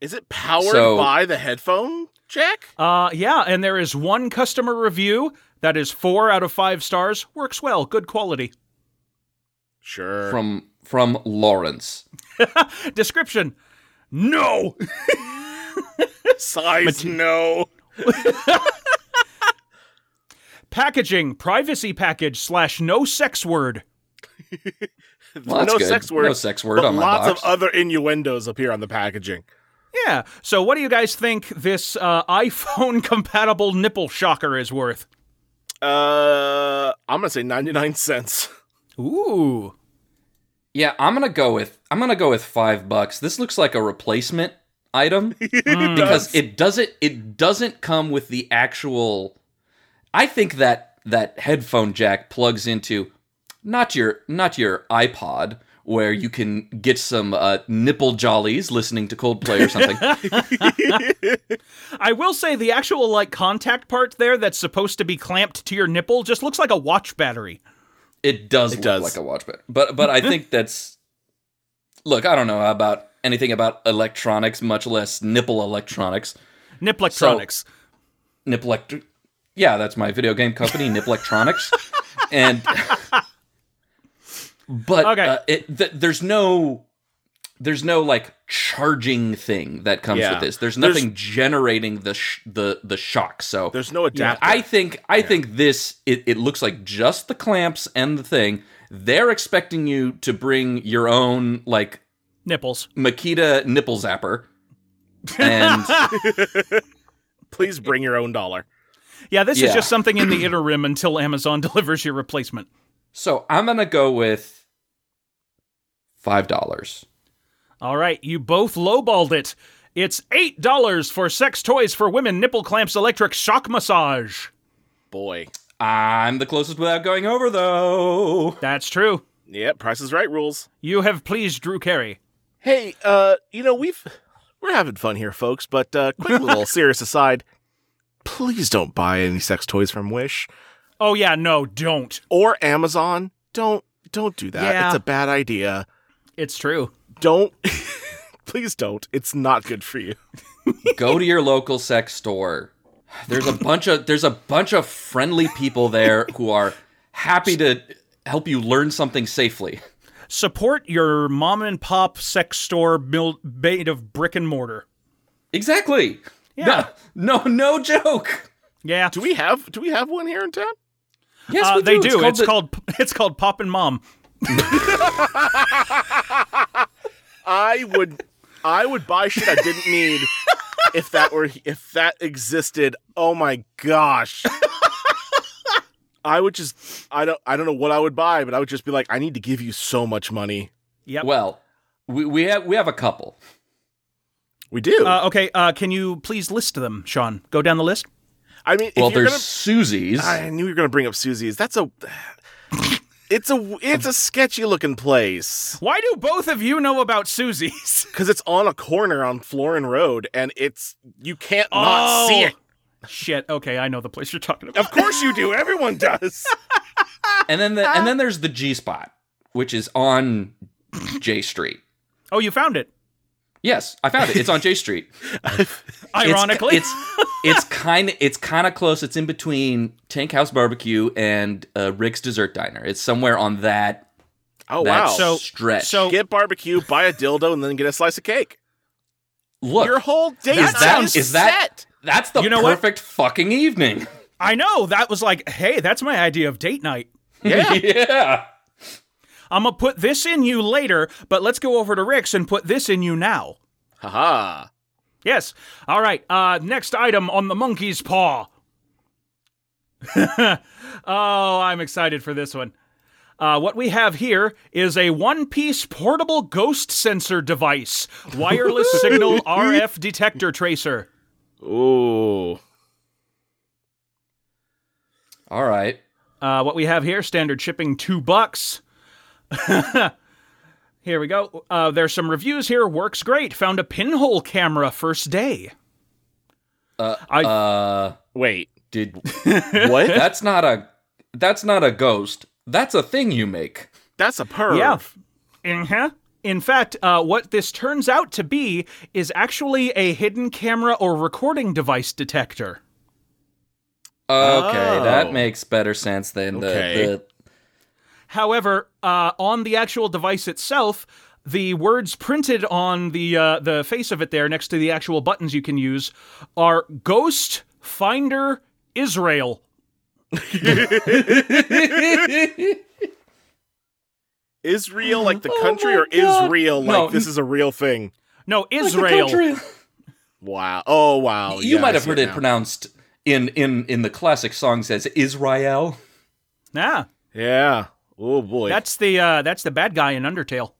[SPEAKER 2] Is it powered
[SPEAKER 3] So-
[SPEAKER 2] by the headphone jack?
[SPEAKER 1] Uh, yeah, and there is one customer review that is four out of five stars. Works well, good quality.
[SPEAKER 2] Sure.
[SPEAKER 3] from from Lawrence.
[SPEAKER 1] Description: No.
[SPEAKER 2] size, no.
[SPEAKER 1] Packaging: privacy package slash no sex word.
[SPEAKER 3] Well, that's
[SPEAKER 2] no
[SPEAKER 3] good.
[SPEAKER 2] sex word.
[SPEAKER 3] No sex word
[SPEAKER 2] but
[SPEAKER 3] on my
[SPEAKER 2] lots
[SPEAKER 3] box.
[SPEAKER 2] of other innuendos appear on the packaging.
[SPEAKER 1] Yeah. So, what do you guys think this uh, iPhone compatible nipple shocker is worth?
[SPEAKER 2] Uh, I'm gonna say 99 cents.
[SPEAKER 1] Ooh.
[SPEAKER 3] Yeah, I'm gonna go with I'm gonna go with five bucks. This looks like a replacement item because it doesn't it doesn't come with the actual. I think that that headphone jack plugs into not your not your iPod where you can get some uh, nipple jollies listening to Coldplay or something.
[SPEAKER 1] I will say the actual like contact part there that's supposed to be clamped to your nipple just looks like a watch battery.
[SPEAKER 3] It does
[SPEAKER 2] It
[SPEAKER 3] look
[SPEAKER 2] does.
[SPEAKER 3] like a watch band. But but I think that's look, I don't know about anything about electronics, much less nipple electronics.
[SPEAKER 1] Nip electronics.
[SPEAKER 3] Nip Electr- Yeah, that's my video game company, Nip Electronics. and but
[SPEAKER 1] Okay.
[SPEAKER 3] uh, it, th- there's no there's no like charging thing that comes
[SPEAKER 2] Yeah.
[SPEAKER 3] with this. There's
[SPEAKER 2] There's-
[SPEAKER 3] nothing generating the sh- the the shock. So
[SPEAKER 2] There's no adapter.
[SPEAKER 3] I think I think this it, it looks like just the clamps and the thing. They're expecting you to bring your own like
[SPEAKER 1] Nipples.
[SPEAKER 3] Makita nipple zapper. And
[SPEAKER 2] Please bring your own dollar.
[SPEAKER 1] Yeah, this is just something in the interim until Amazon delivers your replacement.
[SPEAKER 3] so I'm gonna go with five dollars.
[SPEAKER 1] All right, you both lowballed it. It's eight dollars for sex toys for women, nipple clamps, electric shock massage.
[SPEAKER 2] Boy.
[SPEAKER 3] I'm the closest without going over though.
[SPEAKER 1] That's true.
[SPEAKER 2] Yep, Price is Right rules.
[SPEAKER 1] You have pleased Drew Carey.
[SPEAKER 2] Hey, uh, you know, we've we're having fun here, folks, but uh quick little serious aside. Please don't buy any sex toys from Wish
[SPEAKER 1] Oh yeah, no, don't.
[SPEAKER 2] or Amazon. Don't don't do that.
[SPEAKER 1] Yeah.
[SPEAKER 2] It's a bad idea.
[SPEAKER 1] It's true.
[SPEAKER 2] Don't please don't. It's not good for you.
[SPEAKER 3] go to your local sex store. There's a bunch of there's a bunch of friendly people there who are happy to help you learn something safely.
[SPEAKER 1] Support your mom and pop sex store built made of brick and mortar.
[SPEAKER 3] Exactly.
[SPEAKER 1] Yeah.
[SPEAKER 3] No, no, no joke.
[SPEAKER 1] Yeah.
[SPEAKER 2] Do we have do we have one here in town?
[SPEAKER 3] Yes,
[SPEAKER 1] Uh,
[SPEAKER 3] we
[SPEAKER 1] they do.
[SPEAKER 3] It's
[SPEAKER 1] It's
[SPEAKER 3] called,
[SPEAKER 1] called, it's called Pop and Mom.
[SPEAKER 2] I would I would buy shit I didn't need if that were if that existed. Oh my gosh. I would just I don't I don't know what I would buy, but I would just be like, I need to give you so much money.
[SPEAKER 1] Yep.
[SPEAKER 3] the, well, we, we have we have a couple.
[SPEAKER 2] We do.
[SPEAKER 1] Uh, okay, uh, can you please list them, Sean? Go down the list.
[SPEAKER 2] I mean, if
[SPEAKER 3] Well,
[SPEAKER 2] you're
[SPEAKER 3] there's
[SPEAKER 2] gonna,
[SPEAKER 3] Susie's.
[SPEAKER 2] I knew you were gonna bring up Susie's. That's a it's a it's a sketchy looking place
[SPEAKER 1] Why do both of you know about Susie's?
[SPEAKER 2] because it's on a corner on Florin Road, and it's you can't not see
[SPEAKER 1] Oh.
[SPEAKER 2] it.
[SPEAKER 1] Shit. Okay, I know the place you're talking about.
[SPEAKER 2] Of course you do. Everyone does.
[SPEAKER 3] and then the and then there's the G spot, which is on J Street.
[SPEAKER 1] Oh, you found it.
[SPEAKER 3] Yes, I found it. It's on J Street.
[SPEAKER 1] Ironically.
[SPEAKER 3] it's it's kind of it's kind of close. It's in between Tank House Barbecue and uh, Rick's Dessert Diner. It's somewhere on that
[SPEAKER 2] Oh
[SPEAKER 3] that
[SPEAKER 2] wow.
[SPEAKER 1] So-
[SPEAKER 3] stretch.
[SPEAKER 1] so-
[SPEAKER 2] get barbecue, buy a dildo, and then get a slice of cake.
[SPEAKER 3] look,
[SPEAKER 2] Your whole day
[SPEAKER 3] is that
[SPEAKER 2] is
[SPEAKER 3] is that
[SPEAKER 2] set.
[SPEAKER 3] That's the
[SPEAKER 1] You know what?
[SPEAKER 3] perfect fucking evening.
[SPEAKER 1] I know. That was like, hey, that's my idea of date night.
[SPEAKER 2] Yeah.
[SPEAKER 3] yeah.
[SPEAKER 1] I'm going to put this in you later, but let's go over to Rick's and put this in you now.
[SPEAKER 2] Haha.
[SPEAKER 1] Yes. All right. Uh, next item on the monkey's paw. oh, I'm excited for this one. Uh, what we have here is a one piece portable ghost sensor device, wireless signal RF detector tracer.
[SPEAKER 2] Ooh.
[SPEAKER 3] All right.
[SPEAKER 1] Uh, what we have here, standard shipping, two bucks. here we go. Uh, there's some reviews here. Works great. Found a pinhole camera first day.
[SPEAKER 3] Uh,
[SPEAKER 1] I-
[SPEAKER 3] uh,
[SPEAKER 2] Wait.
[SPEAKER 3] did
[SPEAKER 2] What?
[SPEAKER 3] that's not a that's not a ghost. That's a thing you make.
[SPEAKER 2] That's a perv.
[SPEAKER 1] Yeah. Uh-huh. In fact, uh, what this turns out to be is actually a hidden camera or recording device detector.
[SPEAKER 3] Okay,
[SPEAKER 2] Oh.
[SPEAKER 3] that makes better sense than the, the
[SPEAKER 1] However, uh, on the actual device itself, the words printed on the uh, the face of it there, next to the actual buttons you can use, are "Ghost Finder Israel."
[SPEAKER 2] Israel like the
[SPEAKER 3] Oh
[SPEAKER 2] country
[SPEAKER 3] my
[SPEAKER 2] or
[SPEAKER 3] God.
[SPEAKER 2] Israel like
[SPEAKER 3] No.
[SPEAKER 2] this is a real thing?
[SPEAKER 1] No,
[SPEAKER 3] Like the
[SPEAKER 1] Israel.
[SPEAKER 3] country.
[SPEAKER 2] Wow. Oh wow.
[SPEAKER 3] You
[SPEAKER 2] Yeah,
[SPEAKER 3] might
[SPEAKER 2] I
[SPEAKER 3] have heard it
[SPEAKER 2] now.
[SPEAKER 3] pronounced in in in the classic songs as Israel.
[SPEAKER 1] Yeah.
[SPEAKER 2] Yeah. Oh boy.
[SPEAKER 1] that's the uh, that's the bad guy in Undertale.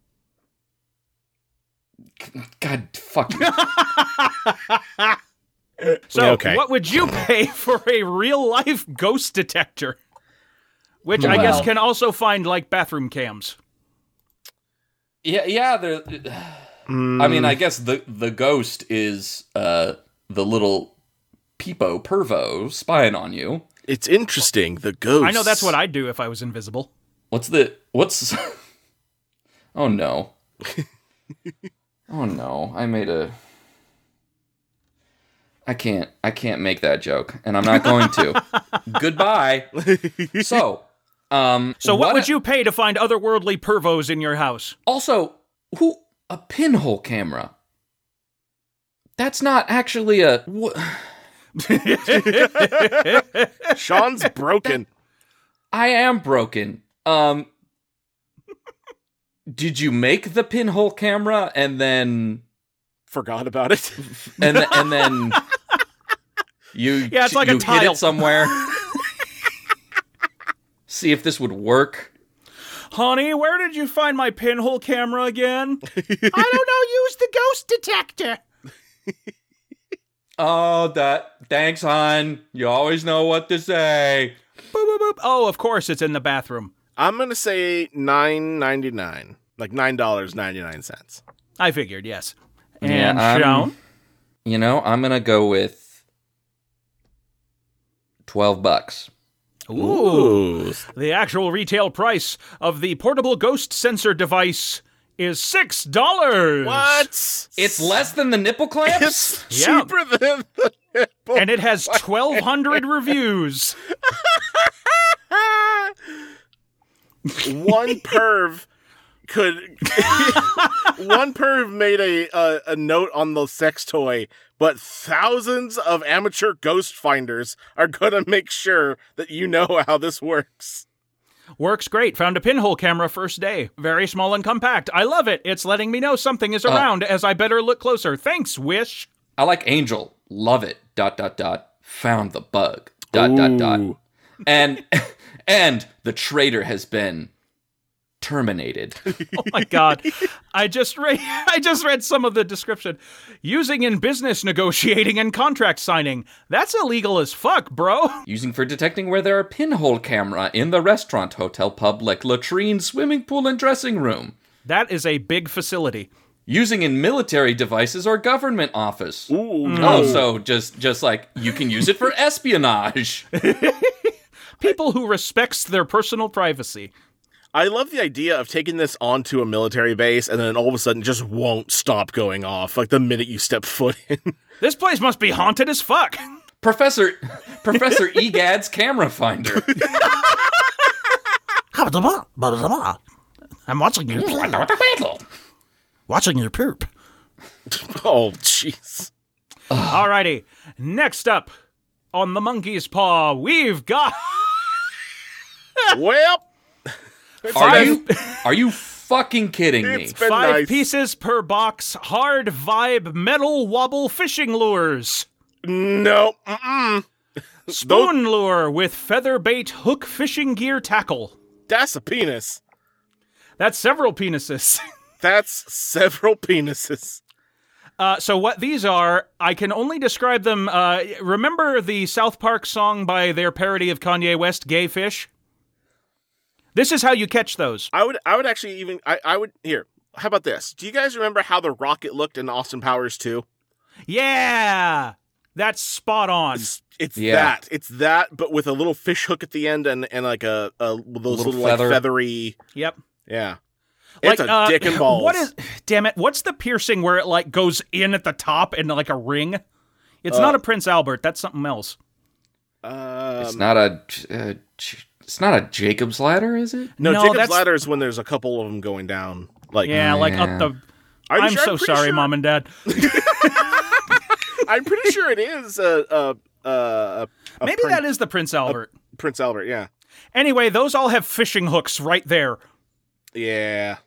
[SPEAKER 3] God, fuck you.
[SPEAKER 1] So,
[SPEAKER 2] Okay.
[SPEAKER 1] what would you pay for a real life ghost detector? Which I guess can also find like bathroom cams.
[SPEAKER 3] Yeah, yeah. There.
[SPEAKER 2] Mm,
[SPEAKER 3] I mean, I guess the the ghost is uh the little peepo pervo spying on you.
[SPEAKER 2] it's interesting. The ghost.
[SPEAKER 1] I know that's what I'd do if I was invisible.
[SPEAKER 3] What's the what's? oh no. oh no! I made a. I can't. I can't make that joke, and I'm not going to. Goodbye. So, um.
[SPEAKER 1] So, what, would you pay to find otherworldly pervos in your house?
[SPEAKER 3] Also, who a pinhole camera? That's not actually a. wh-
[SPEAKER 2] Sean's broken.
[SPEAKER 3] I am broken. Um. Did you make the pinhole camera and then
[SPEAKER 2] Forgot about it.
[SPEAKER 3] and th- and then you
[SPEAKER 1] Yeah, it's like a
[SPEAKER 3] you hid
[SPEAKER 1] tile.
[SPEAKER 3] it somewhere. See if this would work.
[SPEAKER 1] Honey, where did you find my pinhole camera again? I don't know. Use the ghost detector.
[SPEAKER 3] Oh, that thanks, hon. You always know what to say.
[SPEAKER 1] Boop, boop, boop. Oh, of course, it's in the bathroom.
[SPEAKER 2] I'm gonna say nine ninety nine, like nine dollars ninety nine cents.
[SPEAKER 1] I figured, yes. And
[SPEAKER 3] Yeah, um,
[SPEAKER 1] Sean?
[SPEAKER 3] You know, I'm gonna go with twelve bucks.
[SPEAKER 1] Ooh. The actual retail price of the portable ghost sensor device is six dollars.
[SPEAKER 2] What?
[SPEAKER 3] It's less than the nipple clamps.
[SPEAKER 2] It's
[SPEAKER 1] Yeah.
[SPEAKER 2] than the nipple.
[SPEAKER 1] And it has twelve hundred reviews.
[SPEAKER 2] one perv could one perv made a, a a note on the sex toy but thousands of amateur ghost finders are gonna make sure that you know how this works
[SPEAKER 1] Works great. Found a pinhole camera first day. Very small and compact. I love it. It's letting me know something is uh, around as I better look closer. Thanks, Wish.
[SPEAKER 3] I like Angel. Love it. Dot dot dot. Found the bug. Dot dot dot. And and the traitor has been terminated.
[SPEAKER 1] Oh my god. I just read I just read some of the description. Using in business negotiating and contract signing. That's illegal as fuck, bro.
[SPEAKER 3] Using for detecting where there are pinhole camera in the restaurant, hotel, public, latrine, swimming pool, and dressing room.
[SPEAKER 1] That is a big facility.
[SPEAKER 3] Using in military devices or government office.
[SPEAKER 2] Ooh,
[SPEAKER 3] Oh, so just just like you can use it for espionage.
[SPEAKER 1] People who respects their personal privacy.
[SPEAKER 2] I love the idea of taking this onto a military base and then all of a sudden just won't stop going off like the minute you step foot in.
[SPEAKER 1] This place must be haunted as fuck.
[SPEAKER 3] Professor Professor Egad's camera finder.
[SPEAKER 5] I'm watching you. Watching your poop.
[SPEAKER 2] oh, jeez.
[SPEAKER 1] Alrighty. Next up on the monkey's paw, we've got
[SPEAKER 2] Well,
[SPEAKER 3] Are you are you fucking kidding me?
[SPEAKER 1] five
[SPEAKER 2] nice.
[SPEAKER 1] pieces per box hard vibe metal wobble fishing lures.
[SPEAKER 2] No. Mm-mm.
[SPEAKER 1] Spoon lure with feather bait hook fishing gear tackle.
[SPEAKER 2] That's a penis.
[SPEAKER 1] That's several penises.
[SPEAKER 2] That's several penises.
[SPEAKER 1] Uh, so what these are, I can only describe them. Uh, remember the South Park song by their parody of Kanye West, "Gay Fish"? This is how you catch those.
[SPEAKER 2] I would I would actually even I, I would here. How about this? Do you guys remember how the rocket looked in Austin Powers 2?
[SPEAKER 1] Yeah, that's spot on.
[SPEAKER 2] It's, it's
[SPEAKER 3] Yeah.
[SPEAKER 2] that. It's that, but with a little fish hook at the end and, and like a, a those
[SPEAKER 3] Little
[SPEAKER 2] little,
[SPEAKER 3] feather.
[SPEAKER 2] like feathery.
[SPEAKER 1] Yep.
[SPEAKER 2] Yeah. It's
[SPEAKER 1] like
[SPEAKER 2] a
[SPEAKER 1] uh,
[SPEAKER 2] dick and balls.
[SPEAKER 1] What is? Damn it! What's the piercing where it like goes in at the top and like a ring? It's
[SPEAKER 2] Uh,
[SPEAKER 1] not a Prince Albert. That's something else.
[SPEAKER 2] Um,
[SPEAKER 3] It's not a. Uh, it's not a Jacob's ladder, is it?
[SPEAKER 2] no,
[SPEAKER 1] No,
[SPEAKER 2] Jacob's
[SPEAKER 1] that's-
[SPEAKER 2] ladder is when there's a couple of them going down. Like
[SPEAKER 1] Yeah, like
[SPEAKER 3] Yeah.
[SPEAKER 1] up the.
[SPEAKER 2] Are you
[SPEAKER 1] I'm
[SPEAKER 2] sure?
[SPEAKER 1] so
[SPEAKER 2] pretty
[SPEAKER 1] sorry,
[SPEAKER 2] sure-
[SPEAKER 1] mom and dad.
[SPEAKER 2] I'm pretty sure it is uh, uh, uh, a
[SPEAKER 1] Maybe that is the Prince Albert.
[SPEAKER 2] Prince Albert. Yeah.
[SPEAKER 1] Anyway, those all have fishing hooks right there
[SPEAKER 2] Yeah.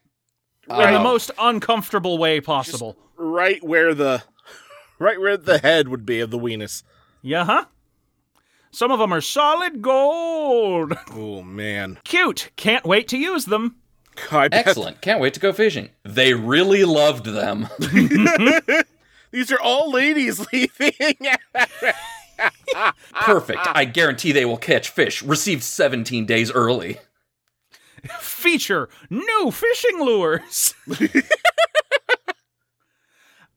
[SPEAKER 1] in
[SPEAKER 3] Oh.
[SPEAKER 1] the most uncomfortable way possible.
[SPEAKER 2] Right where the right where the head would be of the weenus.
[SPEAKER 1] Yeah, huh? Some of them are solid gold.
[SPEAKER 2] Oh man.
[SPEAKER 1] Cute. Can't wait to use them.
[SPEAKER 2] I bet
[SPEAKER 3] Excellent. Can't wait to go fishing. They really loved them.
[SPEAKER 2] these are all ladies leaving.
[SPEAKER 3] Perfect. I guarantee they will catch fish. Received 17 days early.
[SPEAKER 1] Feature new fishing lures.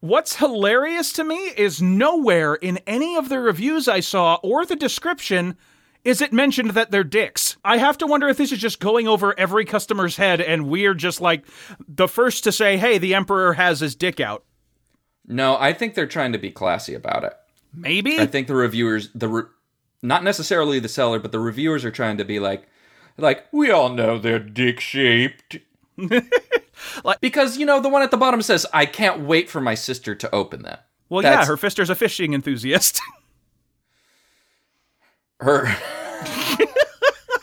[SPEAKER 1] What's hilarious to me is nowhere in any of the reviews I saw or the description is it mentioned that they're dicks. I have to wonder if this is just going over every customer's head and we're just like the first to say, hey, the Emperor has his dick out.
[SPEAKER 3] No, I think they're trying to be classy about it.
[SPEAKER 1] Maybe?
[SPEAKER 3] I think the reviewers, the re- not necessarily the seller, but the reviewers are trying to be like, like we all know they're dick shaped.
[SPEAKER 1] Like-
[SPEAKER 3] because you know the one at the bottom says, "I can't wait for my sister to open them."
[SPEAKER 1] well, yeah, her fister's a fishing enthusiast.
[SPEAKER 3] Her,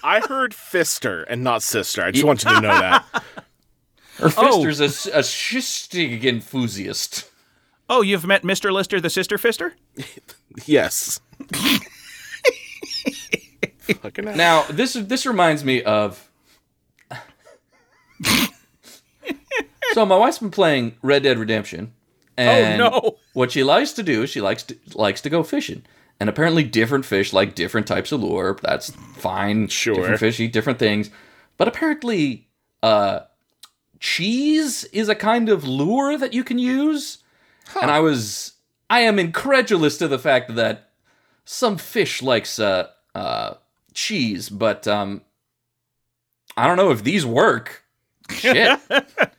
[SPEAKER 2] I heard fister and not sister. I just want you to know that.
[SPEAKER 3] her
[SPEAKER 1] Oh.
[SPEAKER 3] sister's a, s- a shistig enthusiast.
[SPEAKER 1] oh, you've met Mr. Lister, the sister fister?
[SPEAKER 2] Yes. Fucking.
[SPEAKER 3] Now this this reminds me of. So my wife's been playing Red Dead Redemption, and
[SPEAKER 1] Oh, no.
[SPEAKER 3] what she likes to do is she likes to likes to go fishing, and apparently different fish like different types of lure. That's fine.
[SPEAKER 2] Sure.
[SPEAKER 3] different fish eat different things, but apparently, uh, cheese is a kind of lure that you can use. And I was I am incredulous to the fact that some fish likes uh uh cheese, but um I don't know if these work. Shit.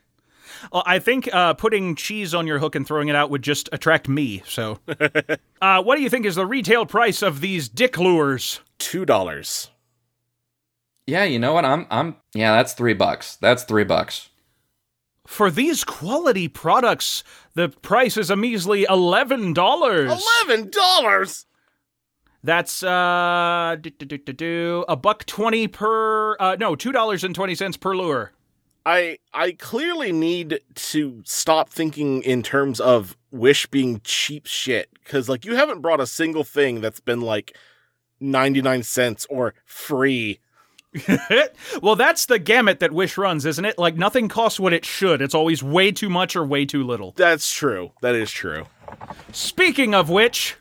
[SPEAKER 1] Well, I think uh, putting cheese on your hook and throwing it out would just attract me. So, uh, what do you think is the retail price of these dick lures?
[SPEAKER 2] Two dollars.
[SPEAKER 3] yeah, you know what? I'm I'm yeah, that's 3 bucks. That's 3 bucks.
[SPEAKER 1] For these quality products, the price is a measly eleven dollars.
[SPEAKER 2] Eleven dollars.
[SPEAKER 1] That's uh, do, do, do, do, do, a buck twenty per. Uh, no, two dollars and twenty cents per lure.
[SPEAKER 2] I I clearly need to stop thinking in terms of Wish being cheap shit because like you haven't brought a single thing that's been like ninety nine cents or free.
[SPEAKER 1] well, that's the gamut that Wish runs, isn't it? Like nothing costs what it should. It's always way too much or way too little.
[SPEAKER 2] That's true. That is true.
[SPEAKER 1] Speaking of which,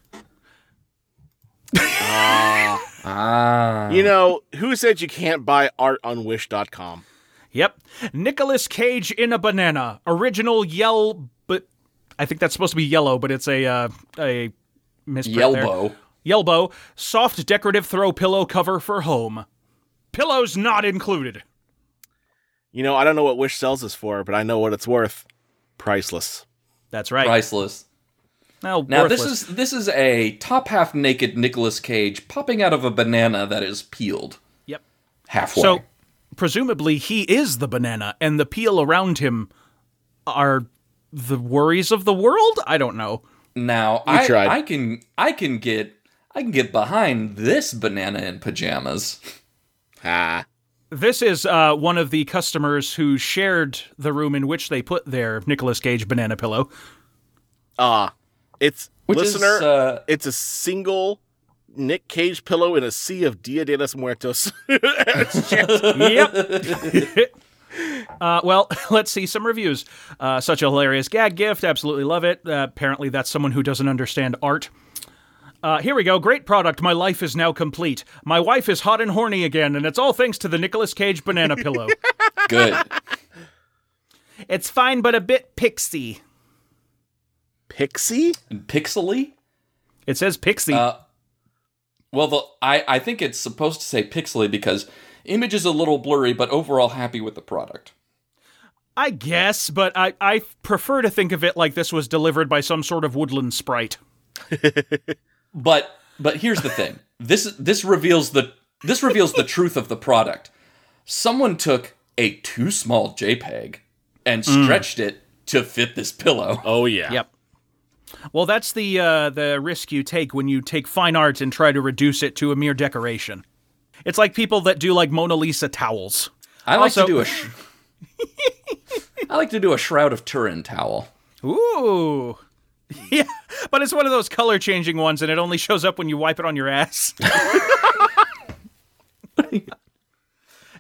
[SPEAKER 3] Ah.
[SPEAKER 2] You know who said you can't buy art on Wish.com?
[SPEAKER 1] Yep. Nicolas Cage in a banana. Original yell but I think that's supposed to be yellow, but it's a uh, a misprint there.
[SPEAKER 3] Yelbow.
[SPEAKER 1] Yelbow. Soft decorative throw pillow cover for home. Pillows not included.
[SPEAKER 2] You know I don't know what Wish sells this for, but I know what it's worth. Priceless.
[SPEAKER 1] That's right.
[SPEAKER 3] Priceless.
[SPEAKER 1] Well,
[SPEAKER 3] Now
[SPEAKER 1] worthless.
[SPEAKER 3] this is this is a top half naked Nicolas Cage popping out of a banana that is peeled
[SPEAKER 1] Yep.
[SPEAKER 3] halfway.
[SPEAKER 1] So presumably he is the banana and the peel around him are the worries of the world? I don't know.
[SPEAKER 3] now I,
[SPEAKER 2] tried.
[SPEAKER 3] I can I can get I can get behind this banana in pajamas.
[SPEAKER 2] Ah.
[SPEAKER 1] This is uh, one of the customers who shared the room in which they put their Nicolas Cage banana pillow.
[SPEAKER 2] Ah. It's
[SPEAKER 3] Which
[SPEAKER 2] listener.
[SPEAKER 3] is uh,
[SPEAKER 2] it's a single Nick Cage pillow in a sea of Dia de los Muertos.
[SPEAKER 1] Yep. Uh, well, let's see some reviews. Uh, such a hilarious gag gift. Absolutely love it. Uh, apparently, that's someone who doesn't understand art. Uh, here we go. Great product. My life is now complete. My wife is hot and horny again, and it's all thanks to the Nicolas Cage banana pillow.
[SPEAKER 3] Good.
[SPEAKER 1] it's fine, but a bit pixie.
[SPEAKER 2] Pixie?
[SPEAKER 3] And pixely?
[SPEAKER 1] It says pixie.
[SPEAKER 3] Well, the I, I think it's supposed to say pixely because image is a little blurry, but overall happy with the product.
[SPEAKER 1] I guess, but I, I prefer to think of it like this was delivered by some sort of woodland sprite.
[SPEAKER 3] But but here's the thing. This this reveals the this reveals the truth of the product. Someone took a too small JPEG and mm. stretched it to fit this pillow.
[SPEAKER 2] Oh yeah.
[SPEAKER 1] Yep. Well, that's the uh, the risk you take when you take fine art and try to reduce it to a mere decoration. It's like people that do like Mona Lisa towels.
[SPEAKER 3] I like
[SPEAKER 1] Also-
[SPEAKER 3] to do a sh- I like to do a shroud of Turin towel.
[SPEAKER 1] Ooh. Yeah, but it's one of those color changing ones, and it only shows up when you wipe it on your ass.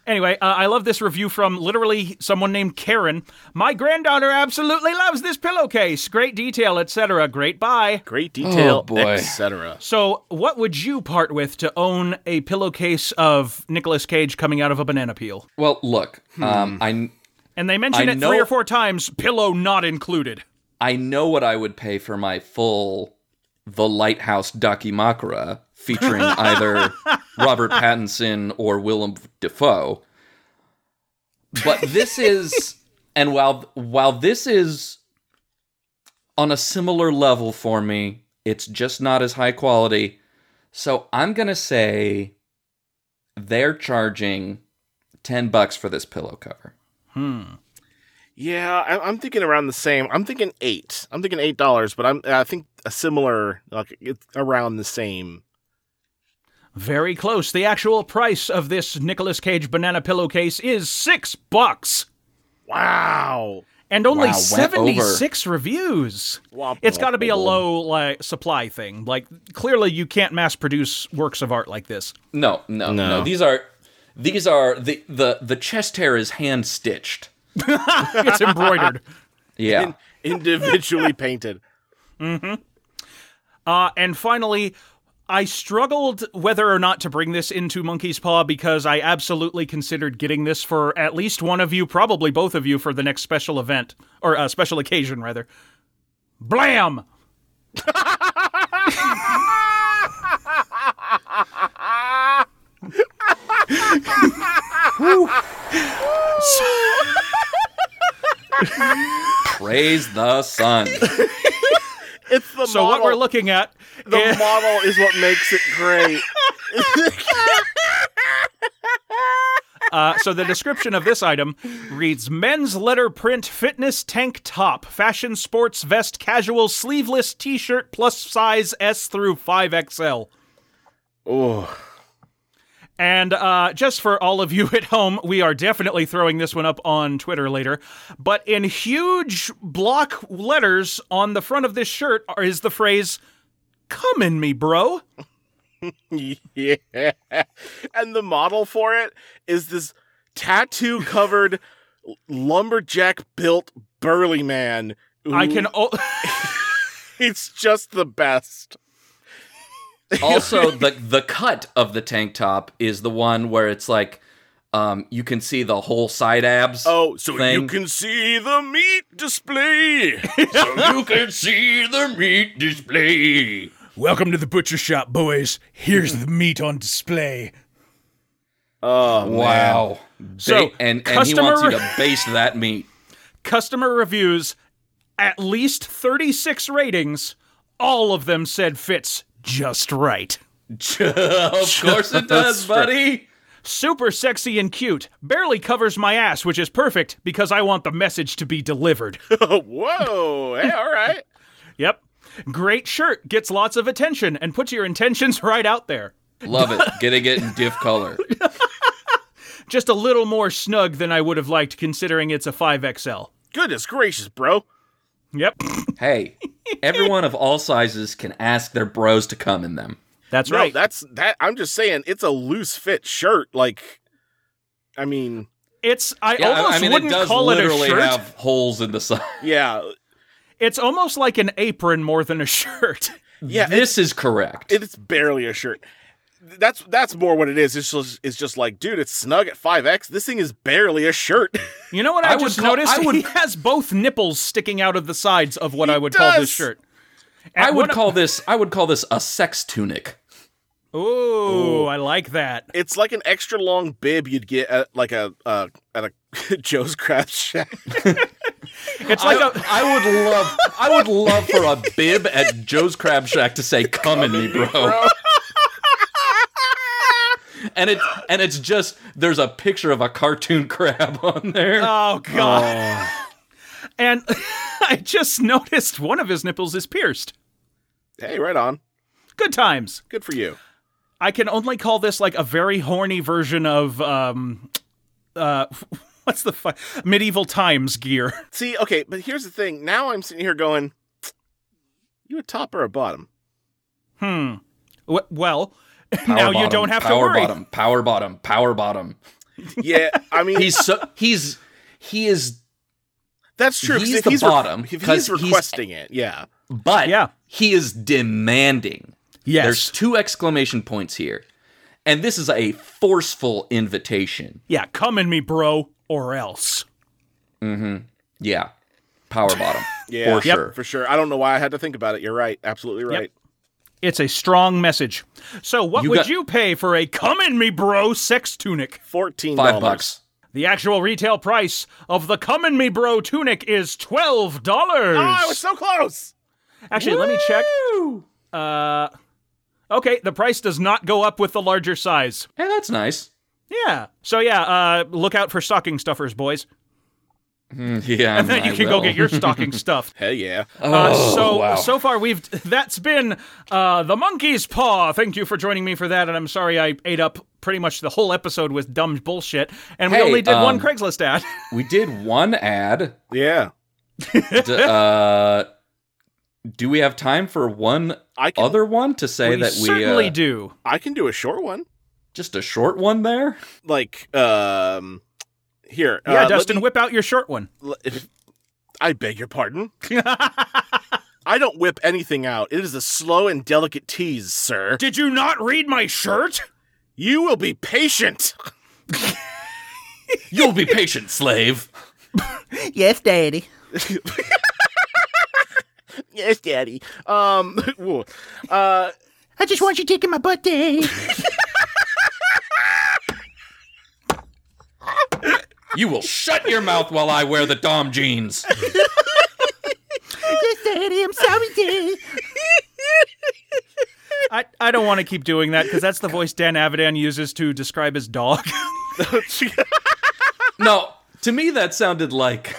[SPEAKER 1] anyway, uh, I love this review from literally someone named Karen. My granddaughter absolutely loves this pillowcase. Great detail, etc. Great buy.
[SPEAKER 2] Great detail,
[SPEAKER 3] Oh, boy.
[SPEAKER 2] etc.
[SPEAKER 1] So, what would you part with to own a pillowcase of Nicolas Cage coming out of a banana peel?
[SPEAKER 3] Well, look, um, I
[SPEAKER 1] And they mention
[SPEAKER 3] I
[SPEAKER 1] it
[SPEAKER 3] know-
[SPEAKER 1] three or four times, pillow not included.
[SPEAKER 3] I know what I would pay for my full The Lighthouse Dakimakura featuring either Robert Pattinson or Willem Dafoe. But this is and while while this is on a similar level for me, it's just not as high quality. So I'm going to say they're charging 10 bucks for this pillow cover. Hmm.
[SPEAKER 2] Yeah, I, I'm thinking around the same. I'm thinking eight. I'm thinking eight dollars, but I'm I think a similar like it's around the same.
[SPEAKER 1] Very close. The actual price of this Nicolas Cage banana pillowcase is six bucks.
[SPEAKER 2] Wow.
[SPEAKER 1] And only
[SPEAKER 3] Wow, went
[SPEAKER 1] 76 reviews. It's got to be a low like supply thing. Like clearly you can't mass produce works of art like this.
[SPEAKER 3] No, no, no,
[SPEAKER 2] No.
[SPEAKER 3] These are these are the the the chest hair is hand stitched.
[SPEAKER 1] It's embroidered.
[SPEAKER 3] Yeah.
[SPEAKER 2] individually painted. Mm-hmm.
[SPEAKER 1] Uh, and finally, I struggled whether or not to bring this into Monkey's Paw because I absolutely considered getting this for at least one of you, probably both of you, for the next special event or uh, special occasion, rather. Blam!
[SPEAKER 3] Praise the sun.
[SPEAKER 2] It's the
[SPEAKER 1] So
[SPEAKER 2] model.
[SPEAKER 1] what we're looking at,
[SPEAKER 2] the
[SPEAKER 1] is-
[SPEAKER 2] model is what makes it great.
[SPEAKER 1] uh, so the description of this item reads: men's letter print fitness tank top, fashion sports vest, casual sleeveless T-shirt, plus size S through five XL.
[SPEAKER 2] oh,
[SPEAKER 1] And uh, just for all of you at home, we are definitely throwing this one up on Twitter later. But in huge block letters on the front of this shirt is the phrase, Come in me, bro.
[SPEAKER 2] yeah. And the model for it is this tattoo covered lumberjack built burly man.
[SPEAKER 1] I can. O-
[SPEAKER 2] It's just the best.
[SPEAKER 3] Also, the the cut of the tank top is the one where it's like um you can see the whole side abs.
[SPEAKER 2] Oh, so you can see the meat display.
[SPEAKER 3] so you can see the meat display.
[SPEAKER 1] Welcome to the butcher shop, boys. Here's the meat on display.
[SPEAKER 2] oh, man.
[SPEAKER 3] Wow.
[SPEAKER 1] So,
[SPEAKER 3] Ba- and and he wants you to base that meat.
[SPEAKER 1] Customer reviews, at least 36 ratings. All of them said fits just right.
[SPEAKER 3] of course it does, buddy.
[SPEAKER 1] Super sexy and cute. Barely covers my ass, which is perfect because I want the message to be delivered.
[SPEAKER 2] Whoa. Hey, all right.
[SPEAKER 1] yep. Great shirt. Gets lots of attention and puts your intentions right out there.
[SPEAKER 3] Love it. Getting it in diff color.
[SPEAKER 1] Just a little more snug than I would have liked considering it's a 5XL.
[SPEAKER 2] Goodness gracious, bro.
[SPEAKER 1] Yep.
[SPEAKER 3] Hey, everyone of all sizes can ask their bros to come in them.
[SPEAKER 1] That's
[SPEAKER 2] No,
[SPEAKER 1] right.
[SPEAKER 2] that's that. I'm just saying, it's a loose fit shirt. Like, I mean,
[SPEAKER 1] It's I
[SPEAKER 3] Yeah,
[SPEAKER 1] almost
[SPEAKER 3] I, I mean,
[SPEAKER 1] wouldn't
[SPEAKER 3] does
[SPEAKER 1] call it a shirt.
[SPEAKER 3] have holes in the side.
[SPEAKER 2] Yeah,
[SPEAKER 1] It's almost like an apron more than a shirt.
[SPEAKER 2] yeah.
[SPEAKER 3] this is correct.
[SPEAKER 2] it's barely a shirt. That's that's more what it is. It's just it's just like, dude, it's snug at five X. This thing is barely a shirt.
[SPEAKER 1] You know what I,
[SPEAKER 3] I would
[SPEAKER 1] just
[SPEAKER 3] call-
[SPEAKER 1] noticed?
[SPEAKER 3] I would-
[SPEAKER 1] he has both nipples sticking out of the sides of what I would call this
[SPEAKER 2] does.
[SPEAKER 1] shirt.
[SPEAKER 3] I would
[SPEAKER 1] what-
[SPEAKER 3] call this. I would call this a sex tunic.
[SPEAKER 1] Ooh, I like that.
[SPEAKER 2] It's like an extra long bib you'd get at like a uh, at a Joe's Crab Shack.
[SPEAKER 1] It's like
[SPEAKER 3] I,
[SPEAKER 1] a
[SPEAKER 3] I would love. I would love for a bib at Joe's Crab Shack to say "Come in me, bro." And it and it's just there's a picture of a cartoon crab on there.
[SPEAKER 1] Oh god. And I just noticed one of his nipples is pierced.
[SPEAKER 2] Hey, right on.
[SPEAKER 1] Good times.
[SPEAKER 2] Good for you.
[SPEAKER 1] I can only call this like a very horny version of um uh what's the fu- medieval times gear.
[SPEAKER 2] See, okay, but here's the thing. Now I'm sitting here going, you a top or a bottom?
[SPEAKER 1] Hmm. W- well,
[SPEAKER 3] Power
[SPEAKER 1] now you don't have to
[SPEAKER 3] power
[SPEAKER 1] worry.
[SPEAKER 3] bottom, power bottom, power bottom.
[SPEAKER 2] Yeah, I mean,
[SPEAKER 3] He's so he's he is,
[SPEAKER 2] that's true.
[SPEAKER 3] he's
[SPEAKER 2] if
[SPEAKER 3] the
[SPEAKER 2] he's
[SPEAKER 3] bottom,
[SPEAKER 2] if
[SPEAKER 3] 'cause
[SPEAKER 2] he's
[SPEAKER 3] he's-
[SPEAKER 2] requesting it, yeah.
[SPEAKER 3] but
[SPEAKER 1] Yeah.
[SPEAKER 3] he is demanding.
[SPEAKER 1] Yes.
[SPEAKER 3] There's two exclamation points here, and this is a forceful invitation.
[SPEAKER 1] yeah, come in me, bro, or else. Mm-hmm.
[SPEAKER 3] Yeah, power bottom.
[SPEAKER 2] Yeah,
[SPEAKER 3] for
[SPEAKER 1] Yep.
[SPEAKER 3] sure.
[SPEAKER 2] For sure. I don't know why I had to think about it. You're right. Absolutely right.
[SPEAKER 1] It's a strong message. So, what
[SPEAKER 3] You
[SPEAKER 1] would
[SPEAKER 3] got-
[SPEAKER 1] you pay for a come in me, bro sex tunic?
[SPEAKER 2] Fourteen
[SPEAKER 3] Five bucks.
[SPEAKER 1] The actual retail price of the come in me, bro tunic is $12.
[SPEAKER 2] Oh, I was so close.
[SPEAKER 1] Actually, let me check. Uh, okay, the price does not go up with the larger size.
[SPEAKER 3] Hey, that's nice.
[SPEAKER 1] Yeah. So yeah, uh, look out for stocking stuffers, boys.
[SPEAKER 3] Mm, Yeah,
[SPEAKER 1] And then you
[SPEAKER 3] I
[SPEAKER 1] can
[SPEAKER 3] will.
[SPEAKER 1] go get your stocking stuffed.
[SPEAKER 2] Hell yeah.
[SPEAKER 1] Uh,
[SPEAKER 3] Oh,
[SPEAKER 1] so
[SPEAKER 3] wow.
[SPEAKER 1] so far we've that's been uh, the monkey's paw. Thank you for joining me for that, and I'm sorry I ate up pretty much the whole episode with dumb bullshit, and we only did one
[SPEAKER 3] um,
[SPEAKER 1] Craigslist ad.
[SPEAKER 3] We did one ad.
[SPEAKER 2] Yeah.
[SPEAKER 3] D- uh, do we have time for one
[SPEAKER 2] I can
[SPEAKER 3] other one to say
[SPEAKER 1] we
[SPEAKER 3] that we
[SPEAKER 1] certainly
[SPEAKER 3] uh,
[SPEAKER 1] do.
[SPEAKER 2] I can do a short one.
[SPEAKER 3] just a short one there?
[SPEAKER 2] Like um here.
[SPEAKER 1] Yeah,
[SPEAKER 2] uh,
[SPEAKER 1] Dustin,
[SPEAKER 2] me-
[SPEAKER 1] whip out your short one.
[SPEAKER 2] I beg your pardon. I don't whip anything out. It is a slow and delicate tease, sir.
[SPEAKER 1] Did you not read my shirt?
[SPEAKER 2] You will be patient.
[SPEAKER 3] You'll be patient, slave.
[SPEAKER 6] Yes, Daddy.
[SPEAKER 2] yes, daddy. Um uh
[SPEAKER 6] I just want you taking my butt, Daddy.
[SPEAKER 3] You will shut your mouth while I wear the Dom jeans.
[SPEAKER 6] yes, Daddy. I'm sorry, Daddy.
[SPEAKER 1] I, I don't want to keep doing that because that's the voice Dan Avidan uses to describe his dog.
[SPEAKER 3] No, to me that sounded like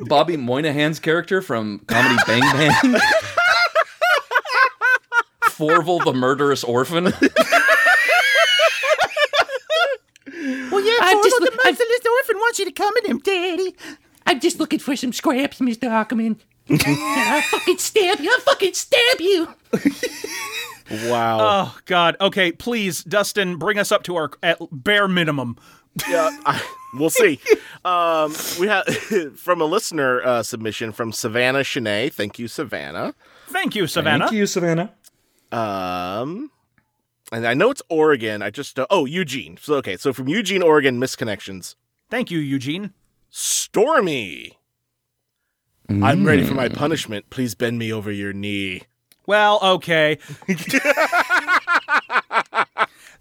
[SPEAKER 3] Bobby Moynihan's character from Comedy Bang Bang. Fourvel the murderous orphan.
[SPEAKER 6] Well, yeah,
[SPEAKER 5] I'm
[SPEAKER 6] Forward,
[SPEAKER 5] just
[SPEAKER 6] the
[SPEAKER 5] look- I'm-
[SPEAKER 6] merciless orphan wants you to come in him, Daddy.
[SPEAKER 5] I'm just looking for some scraps, Mr. Ackerman. I'll fucking stab you. I'll fucking stab you.
[SPEAKER 2] wow.
[SPEAKER 1] oh God. Okay, please, Dustin, bring us up to our at bare minimum.
[SPEAKER 2] yeah, I, we'll see. Um, we have from a listener uh, submission from Savannah Shanae. Thank you, Savannah.
[SPEAKER 1] Thank you, Savannah.
[SPEAKER 3] Thank you, Savannah.
[SPEAKER 2] Um, and I know it's Oregon. I just uh, oh Eugene. So okay, so from Eugene, Oregon, misconnections.
[SPEAKER 1] Thank you, Eugene.
[SPEAKER 2] Stormy. I'm ready for my punishment. Please bend me over your knee.
[SPEAKER 1] Well, okay.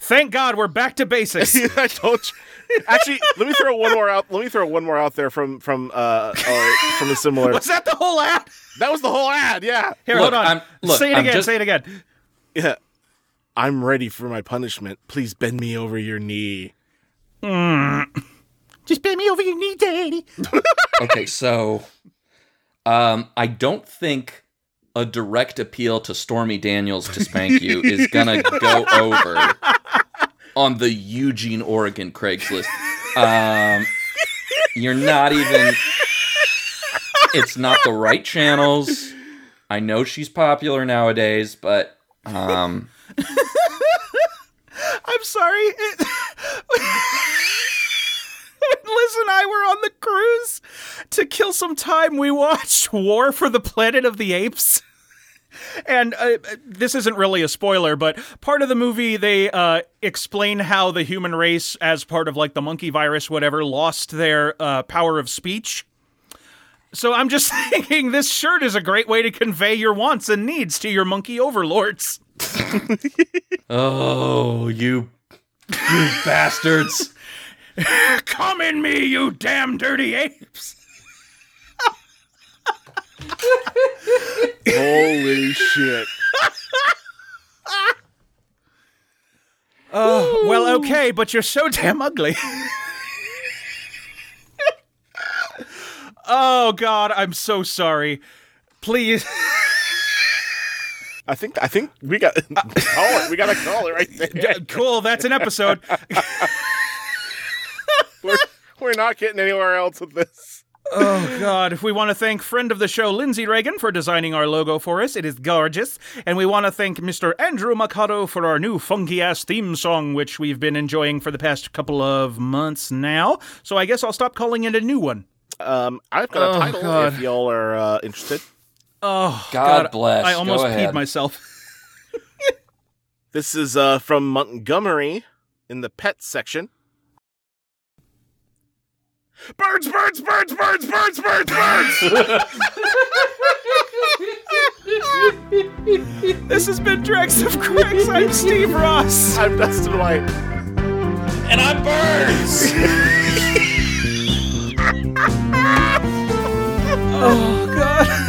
[SPEAKER 1] Thank God we're back to basics.
[SPEAKER 2] I told you. Actually, let me throw one more out. Let me throw one more out there from from uh, uh from a similar.
[SPEAKER 1] Was that the whole ad?
[SPEAKER 2] That was the whole ad. Yeah.
[SPEAKER 1] Here,
[SPEAKER 3] Look,
[SPEAKER 1] hold on.
[SPEAKER 3] I'm- look,
[SPEAKER 1] say it
[SPEAKER 3] I'm
[SPEAKER 1] again.
[SPEAKER 3] just-
[SPEAKER 1] Say it again.
[SPEAKER 2] Yeah. I'm ready for my punishment. Please bend me over your knee. Mm.
[SPEAKER 6] Just bend me over your knee, Daddy.
[SPEAKER 3] Okay, so um, I don't think a direct appeal to Stormy Daniels to spank you is gonna go over on the Eugene, Oregon Craigslist. Um, you're not even. It's not the right channels. I know she's popular nowadays, but um,
[SPEAKER 1] I'm sorry. It- Liz and I were on the cruise to kill some time. We watched War for the Planet of the Apes. And uh, this isn't really a spoiler, but part of the movie they uh, explain how the human race, as part of like the monkey virus, whatever, lost their uh, power of speech. So I'm just thinking this shirt is a great way to convey your wants and needs to your monkey overlords.
[SPEAKER 3] Oh, you, you bastards!
[SPEAKER 1] Come in me, you damn dirty apes!
[SPEAKER 2] Holy shit.
[SPEAKER 1] Oh, well, okay, but you're so damn ugly. oh, God, I'm so sorry. Please.
[SPEAKER 2] I think I think we got call it. We got a call it right there.
[SPEAKER 1] Yeah, cool, that's an episode.
[SPEAKER 2] We're, we're not getting anywhere else with this.
[SPEAKER 1] Oh, God. If we want to thank friend of the show, Lindsay Reagan, for designing our logo for us. It is gorgeous. And we want to thank Mr. Andrew Mikado for our new funky ass theme song, which we've been enjoying for the past couple of months now. So I guess I'll stop calling it a new one.
[SPEAKER 2] Um, I've got a
[SPEAKER 1] Oh,
[SPEAKER 2] title
[SPEAKER 1] God.
[SPEAKER 2] if y'all are uh, interested.
[SPEAKER 1] Oh,
[SPEAKER 3] God, God bless.
[SPEAKER 1] I almost peed myself.
[SPEAKER 2] this is uh, from Montgomery in the pet section. Birds, birds, birds, birds, birds, birds, birds!
[SPEAKER 1] this has been Dregs of Cricks. I'm Steve Ross.
[SPEAKER 2] I'm Dustin White.
[SPEAKER 3] And I'm Birds! oh, God.